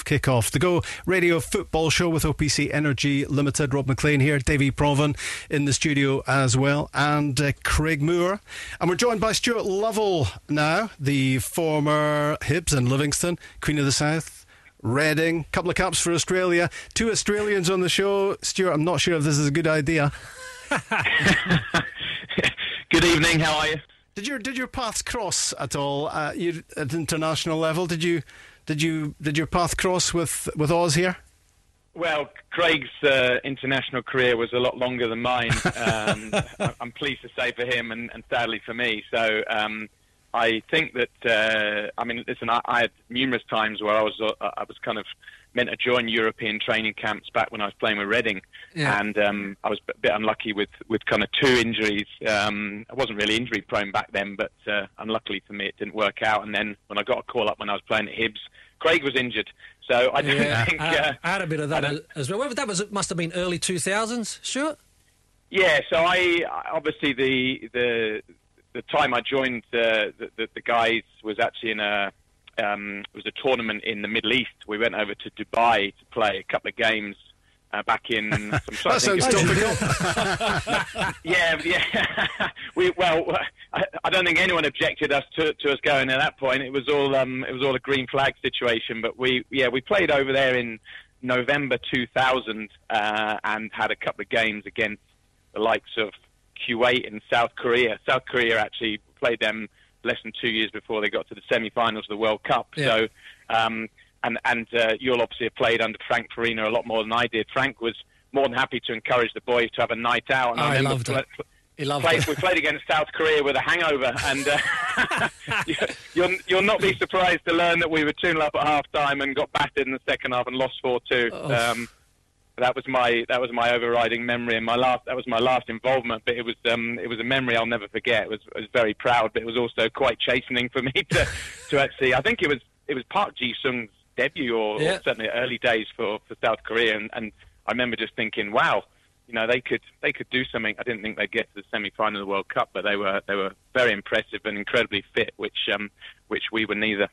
kickoff. The Go Radio Football Show with OPC Energy Limited. Rob Maclean here. Davie Provan in the studio as well. And uh, Craig Moore. And we're joined by Stuart Lovell now, the former Hibs and Livingston, Queen of the South. Reading, couple of caps for Australia. Two Australians on the show. Stuart, I'm not sure if this is a good idea. good evening. How are you? Did your did your paths cross at all uh, you, at international level? Did you did you did your path cross with with Oz here? Well, Craig's uh, international career was a lot longer than mine. Um, I'm pleased to say for him, and, and sadly for me. So um, I think that uh, I mean, listen, I, I, had numerous times where I was uh, I was kind of meant to join European training camps back when I was playing with Reading, yeah. and um, I was a bit unlucky with with kind of two injuries. Um, I wasn't really injury prone back then, but uh, unluckily for me, it didn't work out. And then when I got a call up when I was playing at Hibs, Craig was injured. So I don't yeah, think I, uh, I, had a bit of that as well. That was must have been early two thousands, sure. Yeah, so I obviously the the the time I joined the, the, the guys was actually in a um, it was a tournament in the Middle East. We went over to Dubai to play a couple of games uh, back in. Some, that sounds topical. yeah, yeah. we well, I, I, don't think anyone objected us to, to us going at that point. It was all um, it was all a green flag situation. But we yeah we played over there in November 2000 uh, and had a couple of games against the likes of Kuwait and South Korea. South Korea actually played them less than two years before they got to the semi-finals of the World Cup. Yeah. So, um, and and uh, you'll obviously have played under Frank Farina a lot more than I did. Frank was more than happy to encourage the boys to have a night out. And oh, I, I loved it. He loved played, it. We played against South Korea with a hangover, and uh, you'll, you'll not be surprised to learn that we were 2 up at half time and got battered in the second half and lost 4 2. Oh. Um, that was my that was my overriding memory and my last that was my last involvement. But it was um, it was a memory I'll never forget. It was I was very proud, but it was also quite chastening for me to to actually. I think it was it was Park Ji Sung's debut or, yeah. or, certainly early days for for South Korea, and, and I remember just thinking, wow. You know they could they could do something. I didn't think they'd get to the semi final of the World Cup, but they were they were very impressive and incredibly fit, which um, which we were neither.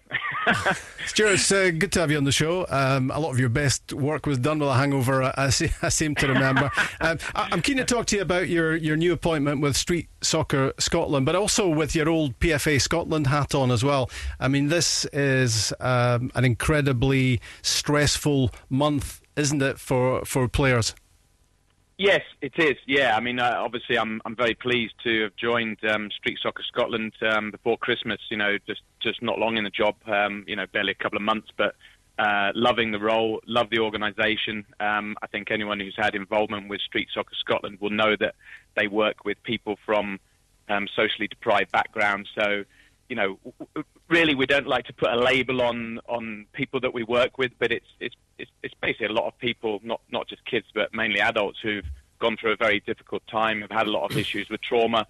Stuart, it's uh, good to have you on the show. Um, a lot of your best work was done with a hangover, I, I seem to remember. um, I, am keen to talk to you about your, your new appointment with Street Soccer Scotland, but also with your old PFA Scotland hat on as well. I mean, this is um, an incredibly stressful month, isn't it, for, for players? Yes, it is. Yeah, I mean, uh, obviously, I'm I'm very pleased to have joined um, Street Soccer Scotland um, before Christmas. You know, just just not long in the job. Um, you know, barely a couple of months, but uh, loving the role, love the organisation. Um, I think anyone who's had involvement with Street Soccer Scotland will know that they work with people from um, socially deprived backgrounds. So, you know, really, we don't like to put a label on on people that we work with, but it's it's it's, basically a lot of people, not not just kids, but mainly adults who've gone through a very difficult time, have had a lot of issues with trauma,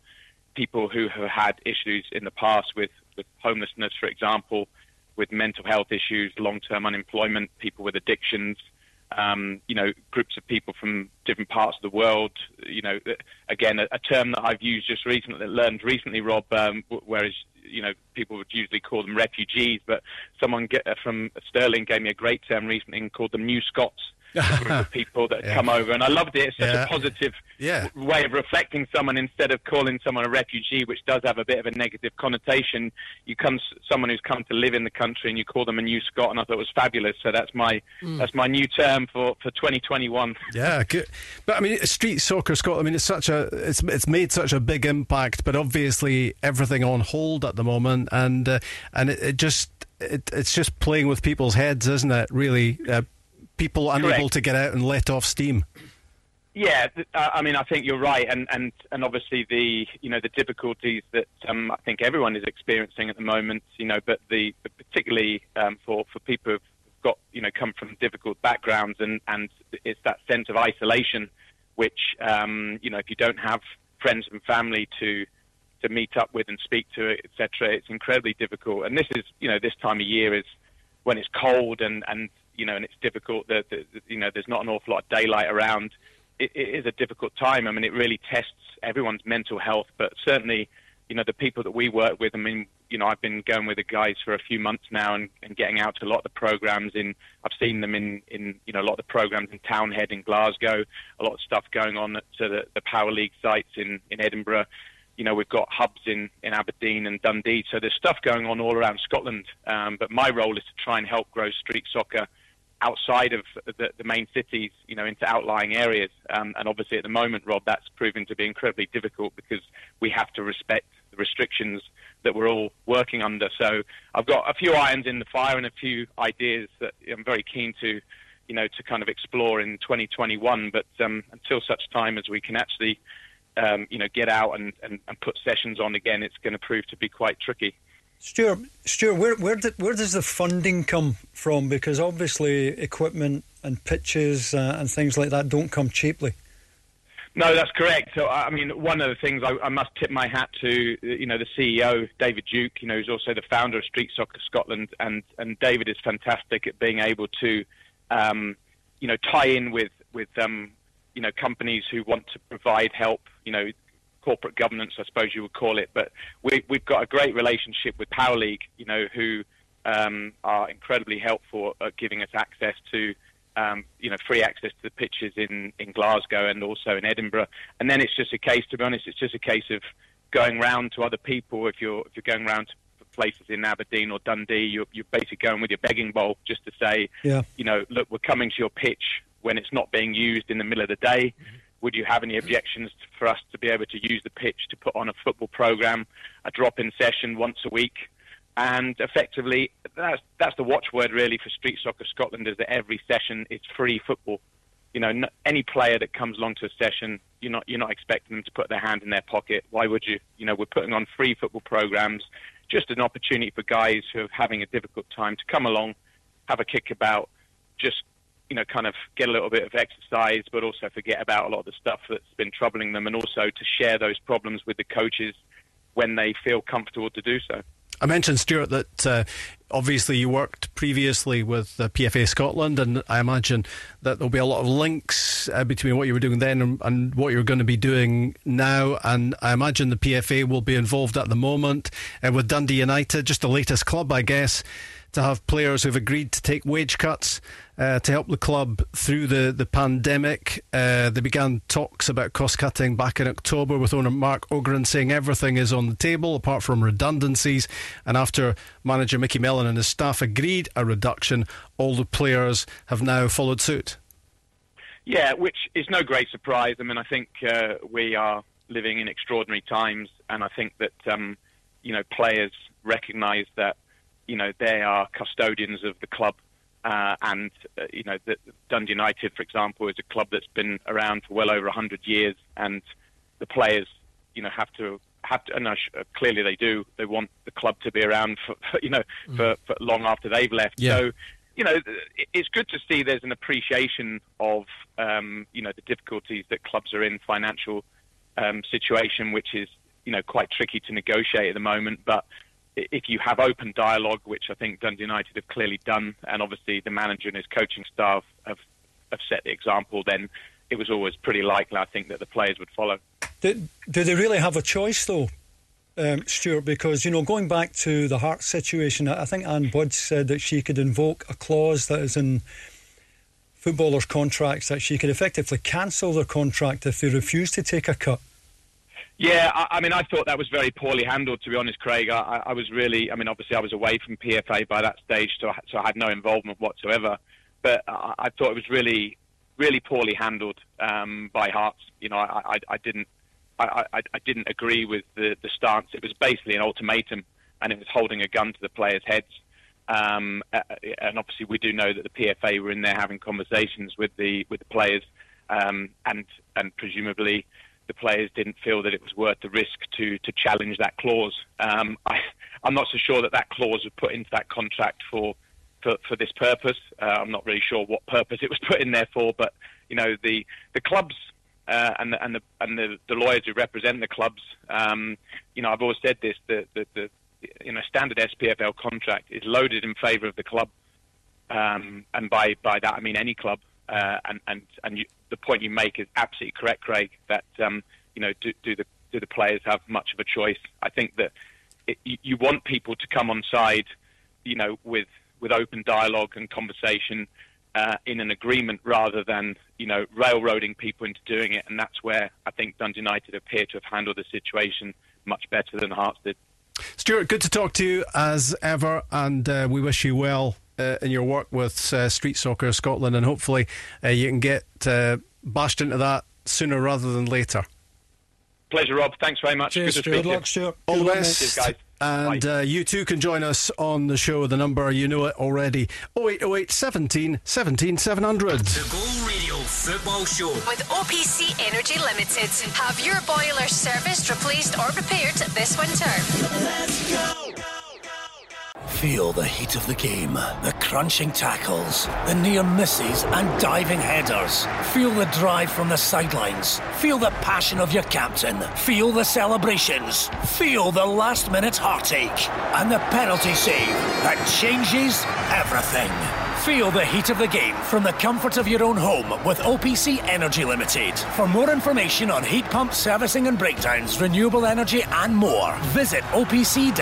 people who have had issues in the past with, with homelessness, for example, with mental health issues, long-term unemployment, people with addictions, um, you know, groups of people from different parts of the world. You know, again, a, a term that I've used just recently, learned recently, Rob, um, whereas you know, people would usually call them refugees, but someone get, uh, from Stirling gave me a great term recently and called them New Scots. group of people that yeah. come over, and I loved it. It's such yeah. a positive yeah. way of reflecting someone instead of calling someone a refugee, which does have a bit of a negative connotation. You come someone who's come to live in the country, and you call them a new Scot, and I thought it was fabulous. So that's my mm. that's my new term for, for 2021. Yeah, good. But I mean, street soccer, Scott. I mean, it's such a it's it's made such a big impact, but obviously everything on hold at the moment, and uh, and it, it just it, it's just playing with people's heads, isn't it? Really, uh, people unable Correct. to get out and let off steam. Yeah, I mean, I think you're right, and, and, and obviously the you know the difficulties that um, I think everyone is experiencing at the moment, you know, but the particularly um, for for people who've got you know come from difficult backgrounds, and and it's that sense of isolation, which um, you know if you don't have friends and family to to meet up with and speak to, etc., it's incredibly difficult. And this is you know this time of year is when it's cold and and you know and it's difficult that you know there's not an awful lot of daylight around it, it is a difficult time. I mean, it really tests everyone's mental health, but certainly, you know, the people that we work with, I mean, you know, I've been going with the guys for a few months now and, and getting out to a lot of the programs in, I've seen them in, in, you know, a lot of the programs in Townhead in Glasgow, a lot of stuff going on at the, the Power League sites in, in Edinburgh. You know, we've got hubs in, in Aberdeen and Dundee. So there's stuff going on all around Scotland. Um, but my role is to try and help grow street soccer outside of the, the, main cities, you know, into outlying areas. Um, and obviously, at the moment, Rob, that's proven to be incredibly difficult because we have to respect the restrictions that we're all working under. So I've got a few irons in the fire and a few ideas that I'm very keen to, you know, to kind of explore in 2021. But um, until such time as we can actually, um, you know, get out and, and, and put sessions on again, it's going to prove to be quite tricky. Stuart, Stuart, where where, did, where does the funding come from? Because obviously equipment and pitches uh, and things like that don't come cheaply. No, that's correct. So, I mean, one of the things I, I, must tip my hat to, you know, the CEO, David Duke, you know, who's also the founder of Street Soccer Scotland, and, and David is fantastic at being able to, um, you know, tie in with with um, you know companies who want to provide help, you know, corporate governance, I suppose you would call it. But we, have got a great relationship with Power League, you know, who um, are incredibly helpful at giving us access to um, you know, free access to the pitches in, in Glasgow and also in Edinburgh. And then it's just a case, to be honest, it's just a case of going round to other people. If you're if you're going round to places in Aberdeen or Dundee, you're, you're basically going with your begging bowl just to say, yeah. you know, look, we're coming to your pitch when it's not being used in the middle of the day. Would you have any objections for us to be able to use the pitch to put on a football program, a drop-in session once a week? And effectively, that's that's the watchword really for Street Soccer Scotland is that every session is free football. You know, no, any player that comes along to a session, you're not you're not expecting them to put their hand in their pocket. Why would you? You know, we're putting on free football programs, just an opportunity for guys who are having a difficult time to come along, have a kick about, just you know, kind of get a little bit of exercise, but also forget about a lot of the stuff that's been troubling them, and also to share those problems with the coaches when they feel comfortable to do so. I mentioned, Stuart, that uh, obviously you worked previously with uh, PFA Scotland, and I imagine that there'll be a lot of links uh, between what you were doing then and, and, what you're going to be doing now. And I imagine the PFA will be involved at the moment uh, with Dundee United, just the latest club, I guess to have players who've agreed to take wage cuts uh, to help the club through the, the pandemic. Uh, they began talks about cost cutting back in October with owner Mark Ogren saying everything is on the table apart from redundancies. And after manager Micky Mellon and his staff agreed a reduction, all the players have now followed suit. Yeah, which is no great surprise. I mean, I think uh, we are living in extraordinary times, and I think that um, you know players recognise that you know, they are custodians of the club. Uh, and, uh, you know, the, Dundee United, for example, is a club that's been around for well over 100 years. And the players, you know, have to, have to, and clearly they do, they want the club to be around for, for you know, mm. for, for long after they've left. Yeah. So, you know, it's good to see there's an appreciation of, um, you know, the difficulties that clubs are in, financial um, situation, which is, you know, quite tricky to negotiate at the moment. But if you have open dialogue, which I think Dundee United have clearly done, and obviously the manager and his coaching staff have, have set the example, then it was always pretty likely, I think, that the players would follow. Do, do they really have a choice, though, um, Stuart? Because, you know, going back to the Hart situation, I think Ann Budge said that she could invoke a clause that is in footballers' contracts that she could effectively cancel their contract if they refuse to take a cut. Yeah, I, I, mean, I thought that was very poorly handled, to be honest, Craig. I, I, was really, I mean, obviously, I was away from PFA by that stage, so I, so I had no involvement whatsoever. But I, I thought it was really, really poorly handled um, by Hearts. You know, I, I, didn't, I, I, didn't agree with the, the stance. It was basically an ultimatum, and it was holding a gun to the players' heads. Um, and obviously, we do know that the PFA were in there having conversations with the with the players, um, and and presumably the players didn't feel that it was worth the risk to to challenge that clause. Um, I, am not so sure that that clause was put into that contract for for, for this purpose. Uh, I'm not really sure what purpose it was put in there for, but you know the the clubs. Uh, and the, and the and the, the lawyers who represent the clubs, um, you know, I've always said this: the, the, the you know standard SPFL contract is loaded in favour of the club, um, and by by that I mean any club. Uh, and and and you, the point you make is absolutely correct, Craig. That um, you know, do, do, the do the players have much of a choice? I think that it, you, you want people to come on side, you know, with with open dialogue and conversation uh, in an agreement rather than you know railroading people into doing it. And that's where I think Dundee United appear to have handled the situation much better than Hearts did. Stuart, good to talk to you as ever, and uh, we wish you well uh, in your work with uh, Street Soccer Scotland, and hopefully uh, you can get uh, bashed into that sooner rather than later. Pleasure, Rob. Thanks very much. Cheers, Good to Good luck, Stuart. All the best. Guys. And uh, you too can join us on the show. The number, you know it already 0808 17 17 700. The Go Radio Football Show. With OPC Energy Limited. Have your boiler serviced, replaced, or repaired this winter. Let's go. Feel the heat of the game, the crunching tackles, the near misses, and diving headers. Feel the drive from the sidelines. Feel the passion of your captain. Feel the celebrations. Feel the last minute heartache. And the penalty save that changes everything. Feel the heat of the game from the comfort of your own home with OPC Energy Limited. For more information on heat pump servicing and breakdowns, renewable energy, and more, visit opc-ltd.uk.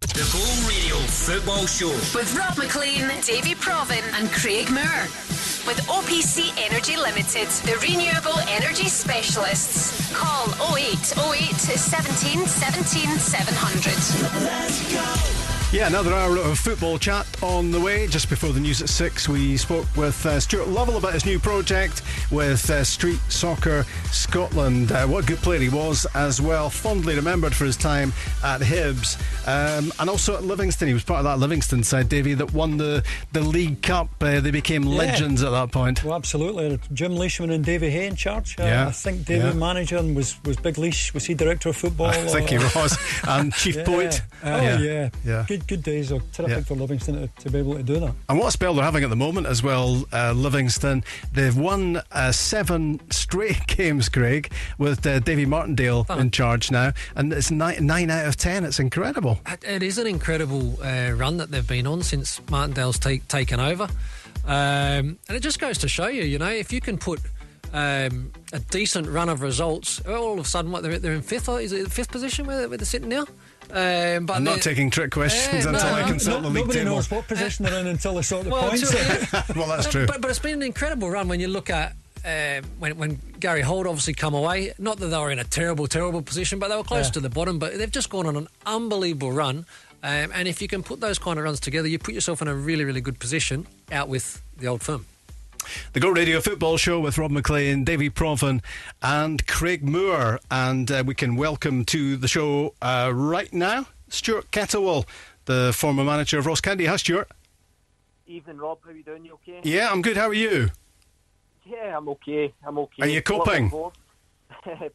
The Go Radio Football Show. With Rob Maclean, Davie Provan, and Craig Moore. With OPC Energy Limited, the renewable energy specialists. Call 0808 17 17 700. Yeah, another hour of football chat on the way. Just before the news at six, we spoke with uh, Stuart Lovell about his new project with uh, Street Soccer Scotland. Uh, what a good player he was as well. Fondly remembered for his time at Hibs um, and also at Livingston. He was part of that Livingston side, Davie, that won the, the League Cup. Uh, they became Yeah. legends at that point. Well, absolutely. Jim Leishman and Davy Hay in charge. Uh, Yeah. I think Davy Yeah. manager and was, was Big Leash. Was he director of football? I think he was. And Chief Yeah. Poet. Oh, Yeah. yeah. Yeah. Good good days. Are terrific Yeah. for Livingston to, to be able to do that. And what a spell they're having at the moment as well, uh, Livingston. They've won uh, seven straight games, Greg, with uh, Davy Martindale in charge now. And it's nine, nine out of ten. It's incredible. It- It is an incredible uh, run that they've been on since Martindale's take, taken over. Um, and it just goes to show you, you know, if you can put um, a decent run of results, all of a sudden, what they're, they're in fifth, is it fifth position where they're sitting now? Um, but I'm not they're- taking trick questions Yeah, until no, I no, consult the league Nobody table. knows what position they're in until they sort the Well, points. true, out. well, that's Uh, true. But, but it's been an incredible run when you look at uh, when, when Gary Holt obviously come away. Not that they were in a terrible, terrible position, but they were close Yeah. to the bottom. But they've just gone on an unbelievable run. Um, and if you can put those kind of runs together, you put yourself in a really, really good position out with the old firm. The Go Radio Football Show with Rob Maclean, Davie Provan, and Craig Moore. And uh, we can welcome to the show uh, right now Stuart Kettlewell, the former manager of Ross County. Hi, Stuart. Evening, Rob. How are you doing? You okay? Yeah, I'm good. How are you? Yeah, I'm okay. I'm okay. Are you coping? bit, bit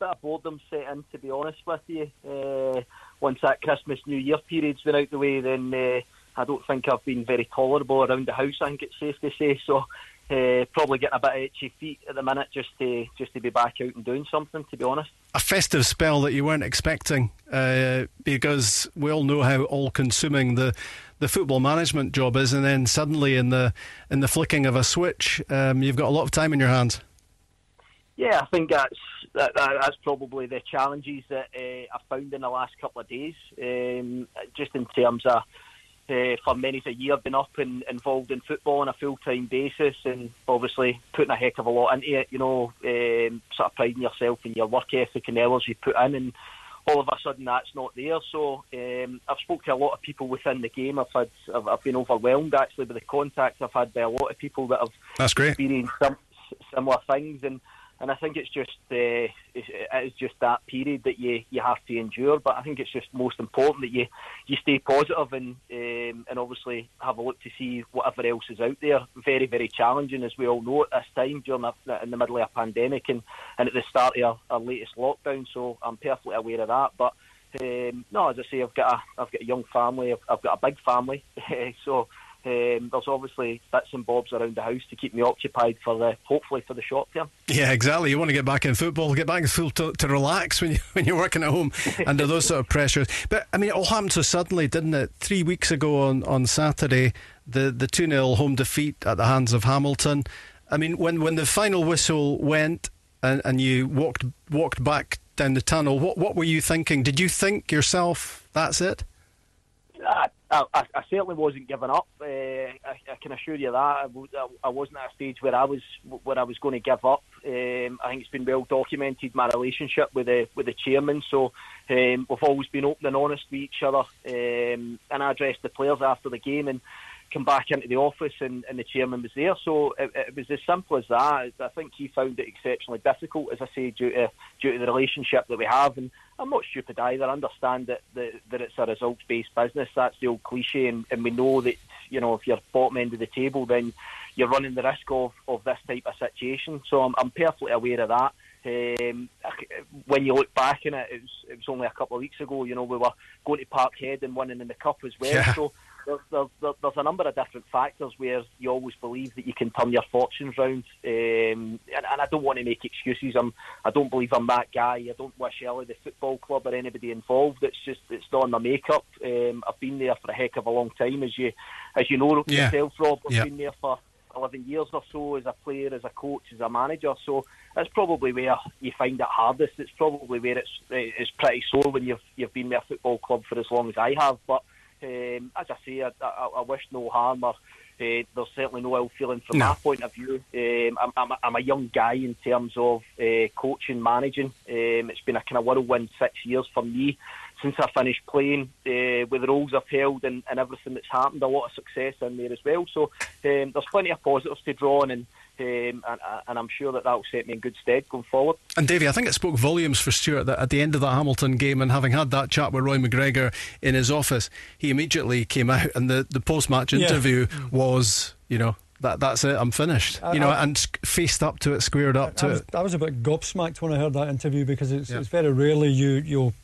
of boredom set in, to be honest with you. Uh, once that Christmas, New Year period's been out the way, then uh, I don't think I've been very tolerable around the house. I think it's safe to say. So, uh, probably getting a bit of itchy feet at the minute, just to just to be back out and doing something. To be honest. A festive spell that you weren't expecting, uh, because we all know how all-consuming the the football management job is, and then suddenly in the in the flicking of a switch, um, you've got a lot of time in your hands. Yeah, I think that's that, that, that's probably the challenges that uh, I found in the last couple of days. Um, just in terms of uh, for many a year been up and involved in football on a full time basis, and obviously putting a heck of a lot into it. You know, um, sort of priding yourself in your work ethic and the hours you put in, and all of a sudden that's not there. So um, I've spoke to a lot of people within the game. I've had I've, I've been overwhelmed actually with the contacts I've had by a lot of people that have That's great. experienced some, similar things, and and I think it's just uh, it's, just that period that you you have to endure. But I think it's just most important that you you stay positive and um, and obviously have a look to see whatever else is out there. Very very challenging as we all know at this time during in the middle of a pandemic and and at the start of our, our latest lockdown. So I'm perfectly aware of that, but. Um, no, as I say, I've got a I've got a young family. I've, I've got a big family, so um, there's obviously bits and bobs around the house to keep me occupied for the hopefully for the short term. Yeah, exactly. You want to get back in football, get back in football to, to relax when you when you're working at home under those sort of pressures. But I mean, it all happened so suddenly, didn't it? Three weeks ago on on Saturday, the the two 0 home defeat at the hands of Hamilton. I mean, when when the final whistle went and, and you walked walked back down the tunnel, what what were you thinking? Did you think yourself that's it? I, I, I certainly wasn't giving up. Uh, I, I can assure you that I wasn't at a stage where I was where I was going to give up. Um, I think it's been well documented my relationship with the with the chairman. So um, we've always been open and honest with each other. Um, and I addressed the players after the game and come back into the office and, and the chairman was there. So it, it was as simple as that. I think he found it exceptionally difficult, as I say, due to due to the relationship that we have. And I'm not stupid either. I understand that, that, that it's a results based business. That's the old cliche, and, and we know that you know if you're bottom end of the table, then you're running the risk of, of this type of situation. So I'm, I'm perfectly aware of that. Um, when you look back in it, it was, it was only a couple of weeks ago. You know, we were going to Parkhead and winning in the cup as well. Yeah. So there's, there's, there's a number of different factors where you always believe that you can turn your fortunes round. Um, and, and I don't want to make excuses. I'm, I don't believe I'm that guy. I don't wish Ellie, the football club, or anybody involved. It's just it's not in my makeup. Um, I've been there for a heck of a long time, as you as you know Yeah. yourself, Rob. I've Yeah. been there for 11 years or so as a player, as a coach, as a manager. So that's probably where you find it hardest. It's probably where it's it's pretty sore when you've you've been with a football club for as long as I have. But um, as I say, I, I, I wish no harm or uh, there's certainly no ill feeling from no. my point of view. Um, I'm, I'm, I'm, a young guy in terms of uh, coaching, managing. Um, it's been a kind of whirlwind six years for me since I finished playing uh, with the roles I've held and, and, everything that's happened. A lot of success in there as well. So um, there's plenty of positives to draw on and um, and, and, I'm sure that that will set me in good stead going forward. And Davie, I think it spoke volumes for Stuart that at the end of that Hamilton game, and having had that chat with Roy McGregor in his office, he immediately came out, and the, the post match interview yeah. was, you know, that that's it. I'm finished. I, you know, I, and faced up to it, squared up I, to was, it. I was a bit gobsmacked when I heard that interview because it's, yeah. it's very rarely you you'll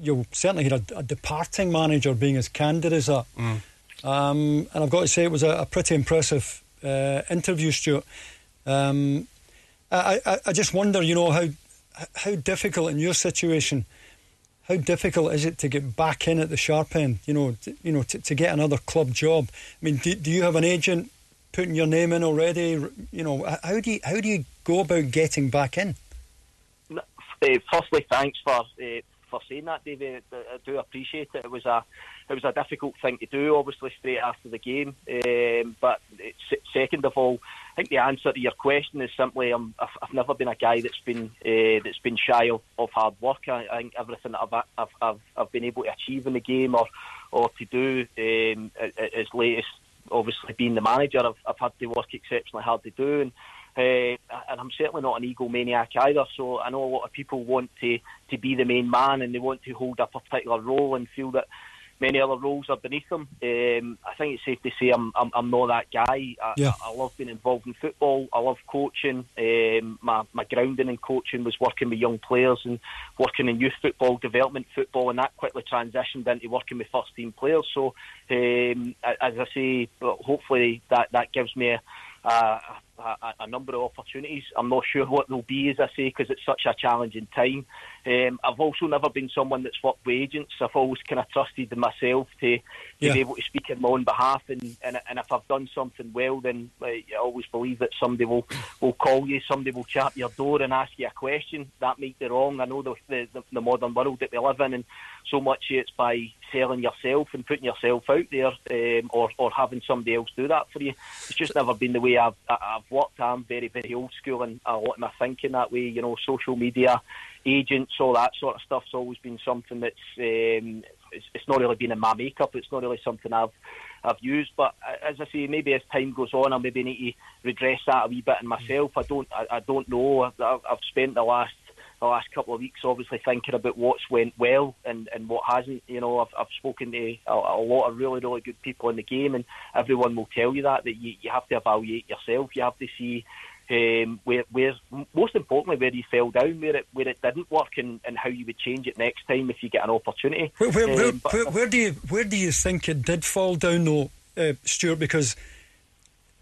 you'll certainly hear a, a, departing manager being as candid as that. Mm. Um, and I've got to say, it was a, a pretty impressive uh, interview, Stuart. Um, I, I, I just wonder, you know, how how difficult in your situation, how difficult is it to get back in at the sharp end? You know, to, you know, to, to get another club job. I mean, do, do you have an agent putting your name in already? You know, how do you how do you go about getting back in? Uh, firstly, thanks for uh, for saying that, David. I do appreciate it. It was a it was a difficult thing to do, obviously straight after the game. Um, but second of all, I think the answer to your question is simply um, I've, I've never been a guy that's been uh, that's been shy of, of hard work. I, I, think everything that I've, I've, I've, I've been able to achieve in the game or or to do um, as latest, obviously being the manager, I've, I've had to work exceptionally hard to do. And, uh, and I'm certainly not an egomaniac either. So I know a lot of people want to, to be the main man and they want to hold a particular role and feel that many other roles are beneath him. Um, I think it's safe to say I'm, I'm, I'm not that guy. I, yeah. I, I, love being involved in football. I love coaching. Um, my, my grounding in coaching was working with young players and working in youth football, development football, and that quickly transitioned into working with first team players. So, um, as I say, hopefully that, that gives me a, a, a, a, number of opportunities. I'm not sure what they'll be, as I say, because it's such a challenging time. Um, I've also never been someone that's worked with agents. I've always kind of trusted in myself to, to yeah. be able to speak in my own behalf. And, and, and if I've done something well, then like, I always believe that somebody will, will call you, somebody will chat your door and ask you a question. That might be wrong. I know the, the, the modern world that we live in, and so much it's by selling yourself and putting yourself out there, um, or or having somebody else do that for you. It's just never been the way I've I've worked. I'm very very old school, and a lot of my thinking that way. You know, social media, agents, all that sort of stuff's always been something that's um, it's, it's not really been in my makeup. It's not really something I've I've used. But uh, as I say, maybe as time goes on, I maybe need to redress that a wee bit in myself. I don't I, I don't know. I've, I've spent the last the last couple of weeks, obviously thinking about what's went well and, and what hasn't. You know, I've, I've spoken to a, a, lot of really, really good people in the game, and everyone will tell you that that you, you have to evaluate yourself. You have to see um, where, where, most importantly, where you fell down, where it where it didn't work, and, and how you would change it next time if you get an opportunity. Where, where, um, where, where do you where do you think it did fall down, though, uh, Stuart? Because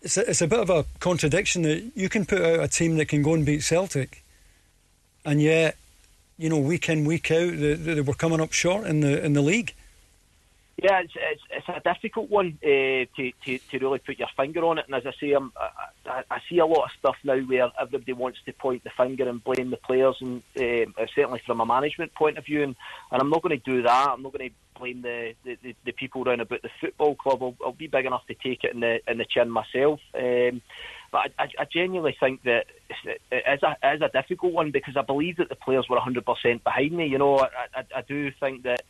it's a, it's a bit of a contradiction that you can put out a team that can go and beat Celtic and yet, you know, week in week out, they, they were coming up short in the in the league. Yeah, it's, it's, it's a difficult one uh, to, to, to really put your finger on it. And as I say, I'm, I, I, see a lot of stuff now where everybody wants to point the finger and blame the players, and uh, certainly from a management point of view. And, and I'm not going to do that. I'm not going to blame the, the, the, people around about the football club. I'll, I'll, be big enough to take it in the in the chin myself. Um, but I, I, genuinely think that it is a, it is a difficult one because I believe that the players were 100% behind me. You know, I, I, I do think that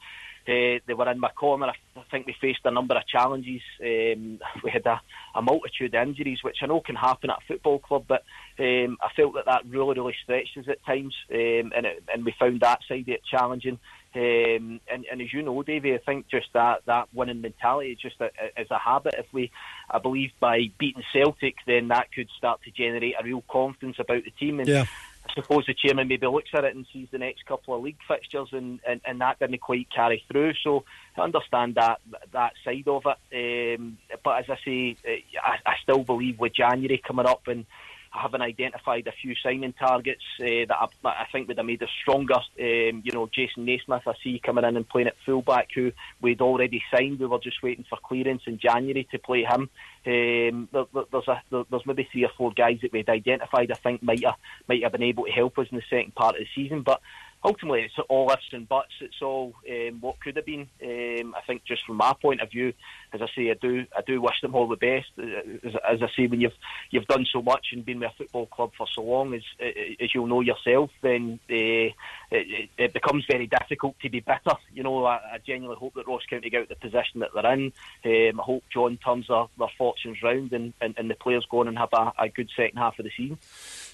uh, they were in my corner. I think we faced a number of challenges. Um, we had a, a, multitude of injuries, which I know can happen at a football club, but um, I felt that that really, really stretched us at times, um, and, it, and we found that side of it challenging. Um, and, and, as you know, Davie, I think just that, that winning mentality is just a, is a habit. If we, I believe, by beating Celtic, then that could start to generate a real confidence about the team. And yeah. I suppose the chairman maybe looks at it and sees the next couple of league fixtures, and, and, and that didn't quite carry through. So I understand that that side of it. Um, but as I say, I, I still believe with January coming up and having identified a few signing targets uh, that I, I, think would have made us stronger. Um, you know, Jason Naismith, I see coming in and playing at fullback, who we'd already signed. We were just waiting for clearance in January to play him. Um, there, there's a, there's maybe three or four guys that we'd identified. I think might have might have been able to help us in the second part of the season, but ultimately it's all ifs and buts. It's all um, what could have been. Um, I think just from my point of view, as I say, I do I do wish them all the best. Uh, as, as, I say, when you've you've done so much and been with a football club for so long, as as you'll know yourself, then uh, it, it, becomes very difficult to be bitter. You know, I, I genuinely hope that Ross County get out the position that they're in. Um, I hope John turns their, their fortunes round and, and, and the players go on and have a, a good second half of the season.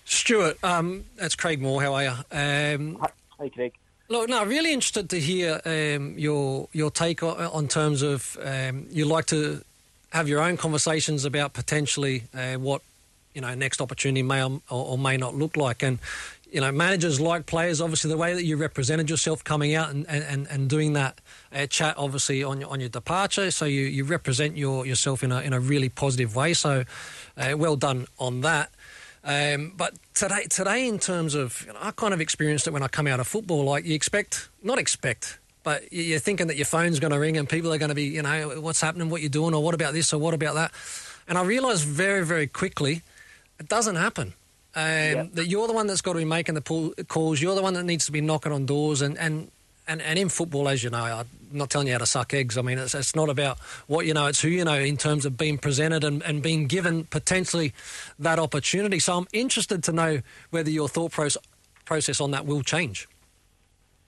Stuart, um, that's Craig Moore. How are you? Um, Hi, Craig. Look, now really interested to hear um, your your take on, on terms of um, you like to have your own conversations about potentially uh, what you know next opportunity may or, or, may not look like, and you know managers like players. Obviously, the way that you represented yourself coming out and, and, and doing that uh, chat, obviously on your, on your departure, so you, you represent your yourself in a in a really positive way. So, uh, well done on that. Um, but today, today, in terms of, you know, I kind of experienced it when I come out of football. Like you expect, not expect, but you're thinking that your phone's going to ring and people are going to be, you know, what's happening, what you're doing, or what about this, or what about that. And I realised very, very quickly, it doesn't happen. Um, yep. That you're the one that's got to be making the pull, calls. You're the one that needs to be knocking on doors, and and and, and in football, as you know, I'm not telling you how to suck eggs. I mean, it's, it's not about what you know, it's who you know in terms of being presented and, and being given potentially that opportunity. So I'm interested to know whether your thought process, process on that will change.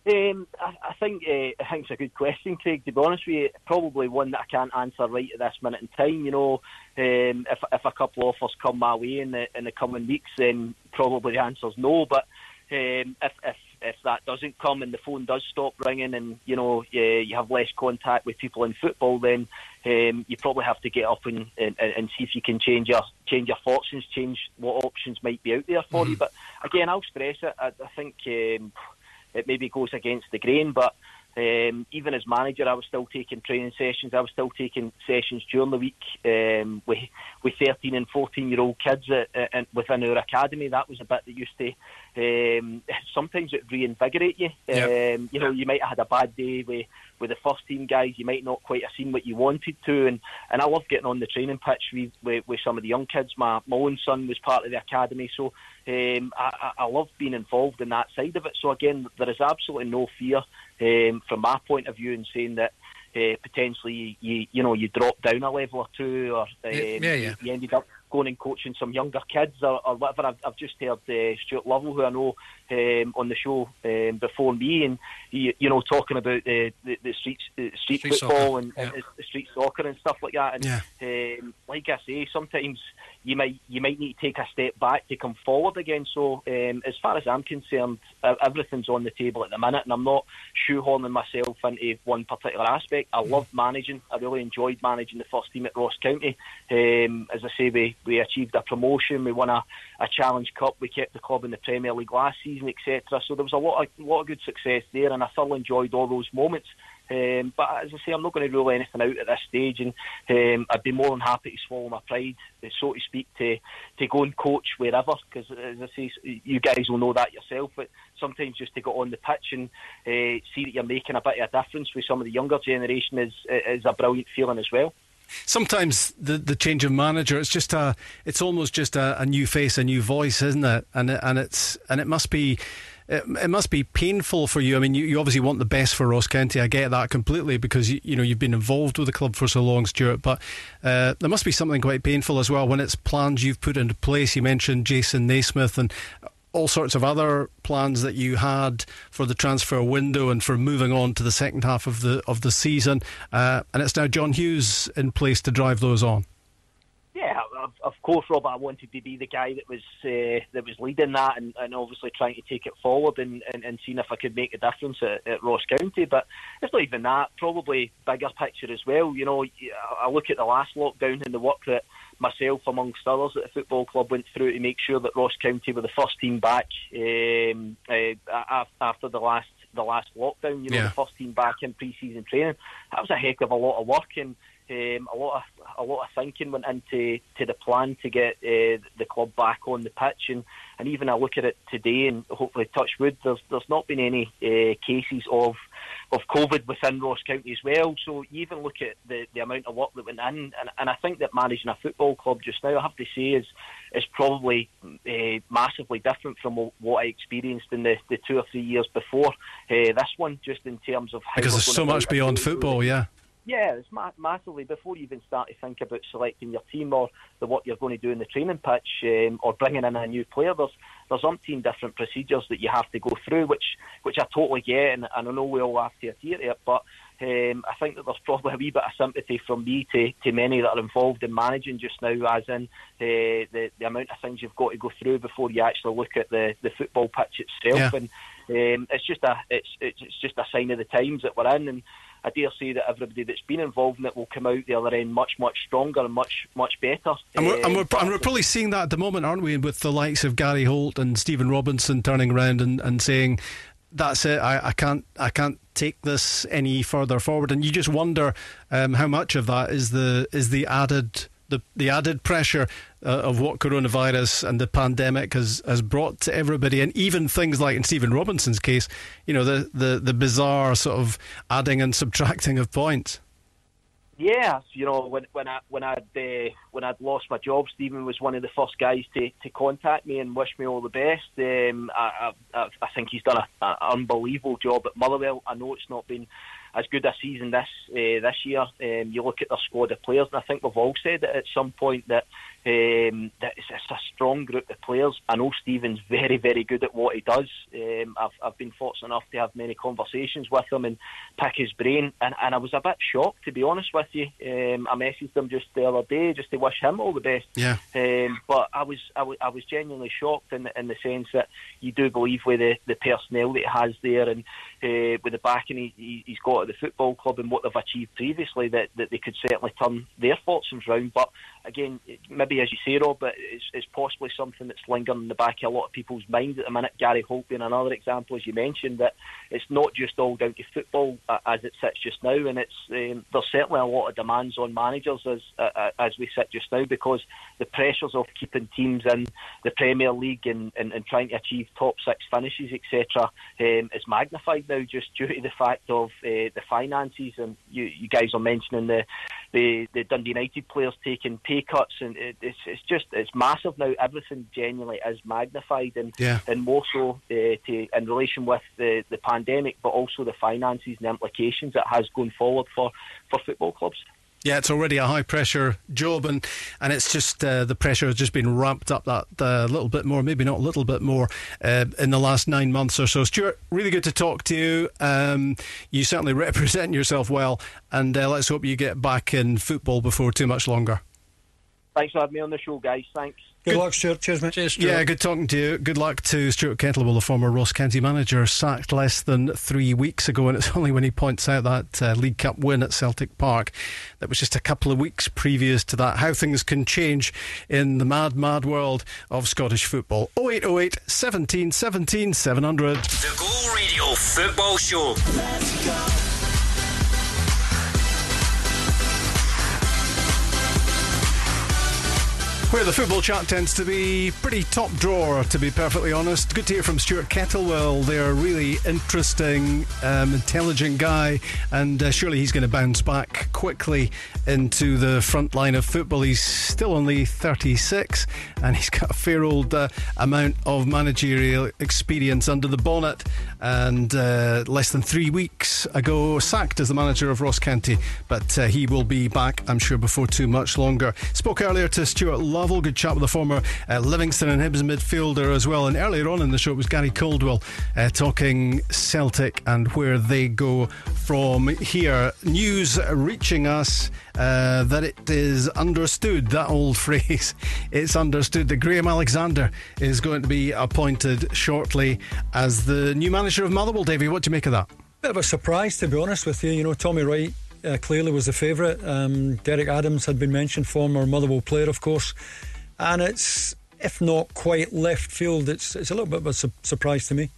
Um, I, I, think uh, I think it's a good question, Craig. To be honest with you, probably one that I can't answer right at this minute in time. You know, um, if if a couple of offers come my way in the in the coming weeks, then probably the answer's no. But um, if if if that doesn't come and the phone does stop ringing and you know you, you have less contact with people in football, then um, you probably have to get up and, and, and see if you can change your change your fortunes, change what options might be out there for mm-hmm. you. But again, I'll stress it. I, I think um, it maybe goes against the grain, but um, even as manager, I was still taking training sessions. I was still taking sessions during the week um, with with 13 and 14 year old kids at, at, within our academy. That was a bit that used to um, sometimes it reinvigorate you. Yep. Um, you know, you might have had a bad day with with the first team guys. You might not quite have seen what you wanted to, and, and I love getting on the training pitch with, with, with some of the young kids. My my own son was part of the academy, so um, I, I love being involved in that side of it. So again, there is absolutely no fear um, from my point of view in saying that uh, potentially you you know you drop down a level or two, or um, yeah, yeah. You, you ended up going and coaching some younger kids or, or whatever. I've, I've just heard uh, Stuart Lovell, who I know um, on the show um, before me, and you, you know talking about the the, the street the street, street, football and, yeah. and, street soccer and stuff like that. And yeah. um, like I say, sometimes you might you might need to take a step back to come forward again. So um, as far as I'm concerned, everything's on the table at the minute, and I'm not shoehorning myself into one particular aspect. I mm. love managing. I really enjoyed managing the first team at Ross County. Um, as I say, we, we achieved a promotion. We won a, a Challenge Cup. We kept the club in the Premier League last season, etc. So there was a lot of lot of good success there, and I thoroughly enjoyed all those moments. Um, but as I say, I'm not going to rule anything out at this stage, and um, I'd be more than happy to swallow my pride, so to speak, to to go and coach wherever. Because as I say, you guys will know that yourself. But sometimes just to get on the pitch and uh, see that you're making a bit of a difference with some of the younger generation is is a brilliant feeling as well sometimes the the change of manager it's just a it's almost just a, a new face a new voice isn't it and and it's and it must be it, it, must be painful for you. I mean, you, you obviously want the best for Ross County. I get that completely because you, you know you've been involved with the club for so long, Stuart. But uh, there must be something quite painful as well when it's plans you've put into place. You mentioned Jason Naismith and all sorts of other plans that you had for the transfer window and for moving on to the second half of the of the season, uh, and it's now John Hughes in place to drive those on. Yeah, of, of, course, Rob. I wanted to be the guy that was uh, that was leading that, and, and, obviously trying to take it forward and, and, and seeing if I could make a difference at, at, Ross County. But it's not even that. Probably bigger picture as well. You know, I look at the last lockdown and the work that myself, amongst others, at the football club went through to make sure that Ross County were the first team back um, uh, after the last the last lockdown. You know, yeah. the first team back in pre-season training. That was a heck of a lot of work and Um, a lot of a lot of thinking went into to the plan to get uh, the club back on the pitch, and, and even I look at it today, and hopefully touch wood, there's there's not been any uh, cases of of COVID within Ross County as well. So you even look at the, the amount of work that went in, and, and I think that managing a football club just now, I have to say, is is probably uh, massively different from what I experienced in the, the two or three years before uh, this one, just in terms of how because there's so much beyond football, yeah. Yeah, it's ma- massively. Before you even start to think about selecting your team or the what you're going to do in the training pitch um, or bringing in a new player, there's there's umpteen different procedures that you have to go through, which which I totally get, and, and I know we all have to adhere to it. But um, I think that there's probably a wee bit of sympathy from me to, to many that are involved in managing just now, as in uh, the the amount of things you've got to go through before you actually look at the, the football pitch itself, yeah. and um, it's just a it's, it's it's just a sign of the times that we're in, and I dare say that everybody that's been involved in it will come out the other end much, much stronger and much, much better. And we're, and we're, and we're probably seeing that at the moment, aren't we? With the likes of Gary Holt and Stephen Robinson turning around and, and saying, "That's it. I, I can't. I can't take this any further forward." And you just wonder um, how much of that is the is the added the, the added pressure uh, of what coronavirus and the pandemic has, has brought to everybody, and even things like in Stephen Robinson's case, you know, the, the, the bizarre sort of adding and subtracting of points. Yeah, you know, when when I when I'd uh, when I'd lost my job, Stephen was one of the first guys to, to contact me and wish me all the best. Um, I, I, I think he's done an unbelievable job at Motherwell. I know it's not been as good a season this uh, this year. Um, you look at their squad of players, and I think we've all said it at some point that um, that it's, it's, a strong group of players. I know Stephen's very, very good at what he does. Um, I've, I've been fortunate enough to have many conversations with him and pick his brain, and, and I was a bit shocked to be honest with you. Um, I messaged him just the other day just to wish him all the best. Yeah. Um, but I was, I was I was genuinely shocked in the, in the sense that you do believe with the, the personnel that he has there and uh, with the backing he, he's got at the football club and what they've achieved previously that, that they could certainly turn their fortunes round. But again, maybe as you say, Rob, it's, it's possibly something that's lingering in the back of a lot of people's minds at the minute. Gary Holt being another example, as you mentioned, that it's not just all down to football uh, as it sits just now, and it's um, there's certainly a lot of demands on managers as uh, uh as we sit just now because the pressures of keeping teams in the Premier League and, and, and trying to achieve top six finishes, etc., um, is magnified now just due to the fact of uh, the finances. And you, you guys are mentioning the, the, the Dundee United players taking pay cuts, and it, it's, it's just it's massive now. Everything genuinely is magnified, and yeah. and more so uh, to, in relation with the, the pandemic, but also the finances and the implications it has going forward for, for football clubs. Yeah, it's already a high pressure job, and, and it's just uh, the pressure has just been ramped up that uh, little bit more, maybe not a little bit more, uh, in the last nine months or so. Stuart, really good to talk to you. Um, you certainly represent yourself well, and uh, let's hope you get back in football before too much longer. Thanks for having me on the show, guys. Thanks. Good, good luck, Stuart. Cheers, mate. Cheers, Stuart. Yeah, good talking to you. Good luck to Stuart Kettlewell, the former Ross County manager, sacked less than three weeks ago. And it's only when he points out that uh, League Cup win at Celtic Park that was just a couple of weeks previous to that. How things can change in the mad, mad world of Scottish football. 0808 17 17 700. The Go Radio Football Show. Where the football chat tends to be pretty top drawer, to be perfectly honest. Good to hear from Stuart Kettlewell. They're a really interesting, um, intelligent guy, and uh, surely he's going to bounce back quickly into the front line of football. He's still only 36, and he's got a fair old uh, amount of managerial experience under the bonnet. And uh, less than three weeks ago, sacked as the manager of Ross County, but uh, he will be back, I'm sure, before too much longer. Spoke earlier to Stuart. Lovell. Good chat with the former uh, Livingston and Hibs midfielder as well. And earlier on in the show, it was Gary Caldwell uh, talking Celtic and where they go from here. News reaching us uh, that it is understood, that old phrase, it's understood that Graham Alexander is going to be appointed shortly as the new manager of Motherwell. Davie, what do you make of that? Bit of a surprise, to be honest with you. You know, Tommy Wright uh, clearly was the favourite. Um, Derek Adams had been mentioned, former Motherwell player, of course, and it's if not quite left field, it's it's a little bit of a su- surprise to me.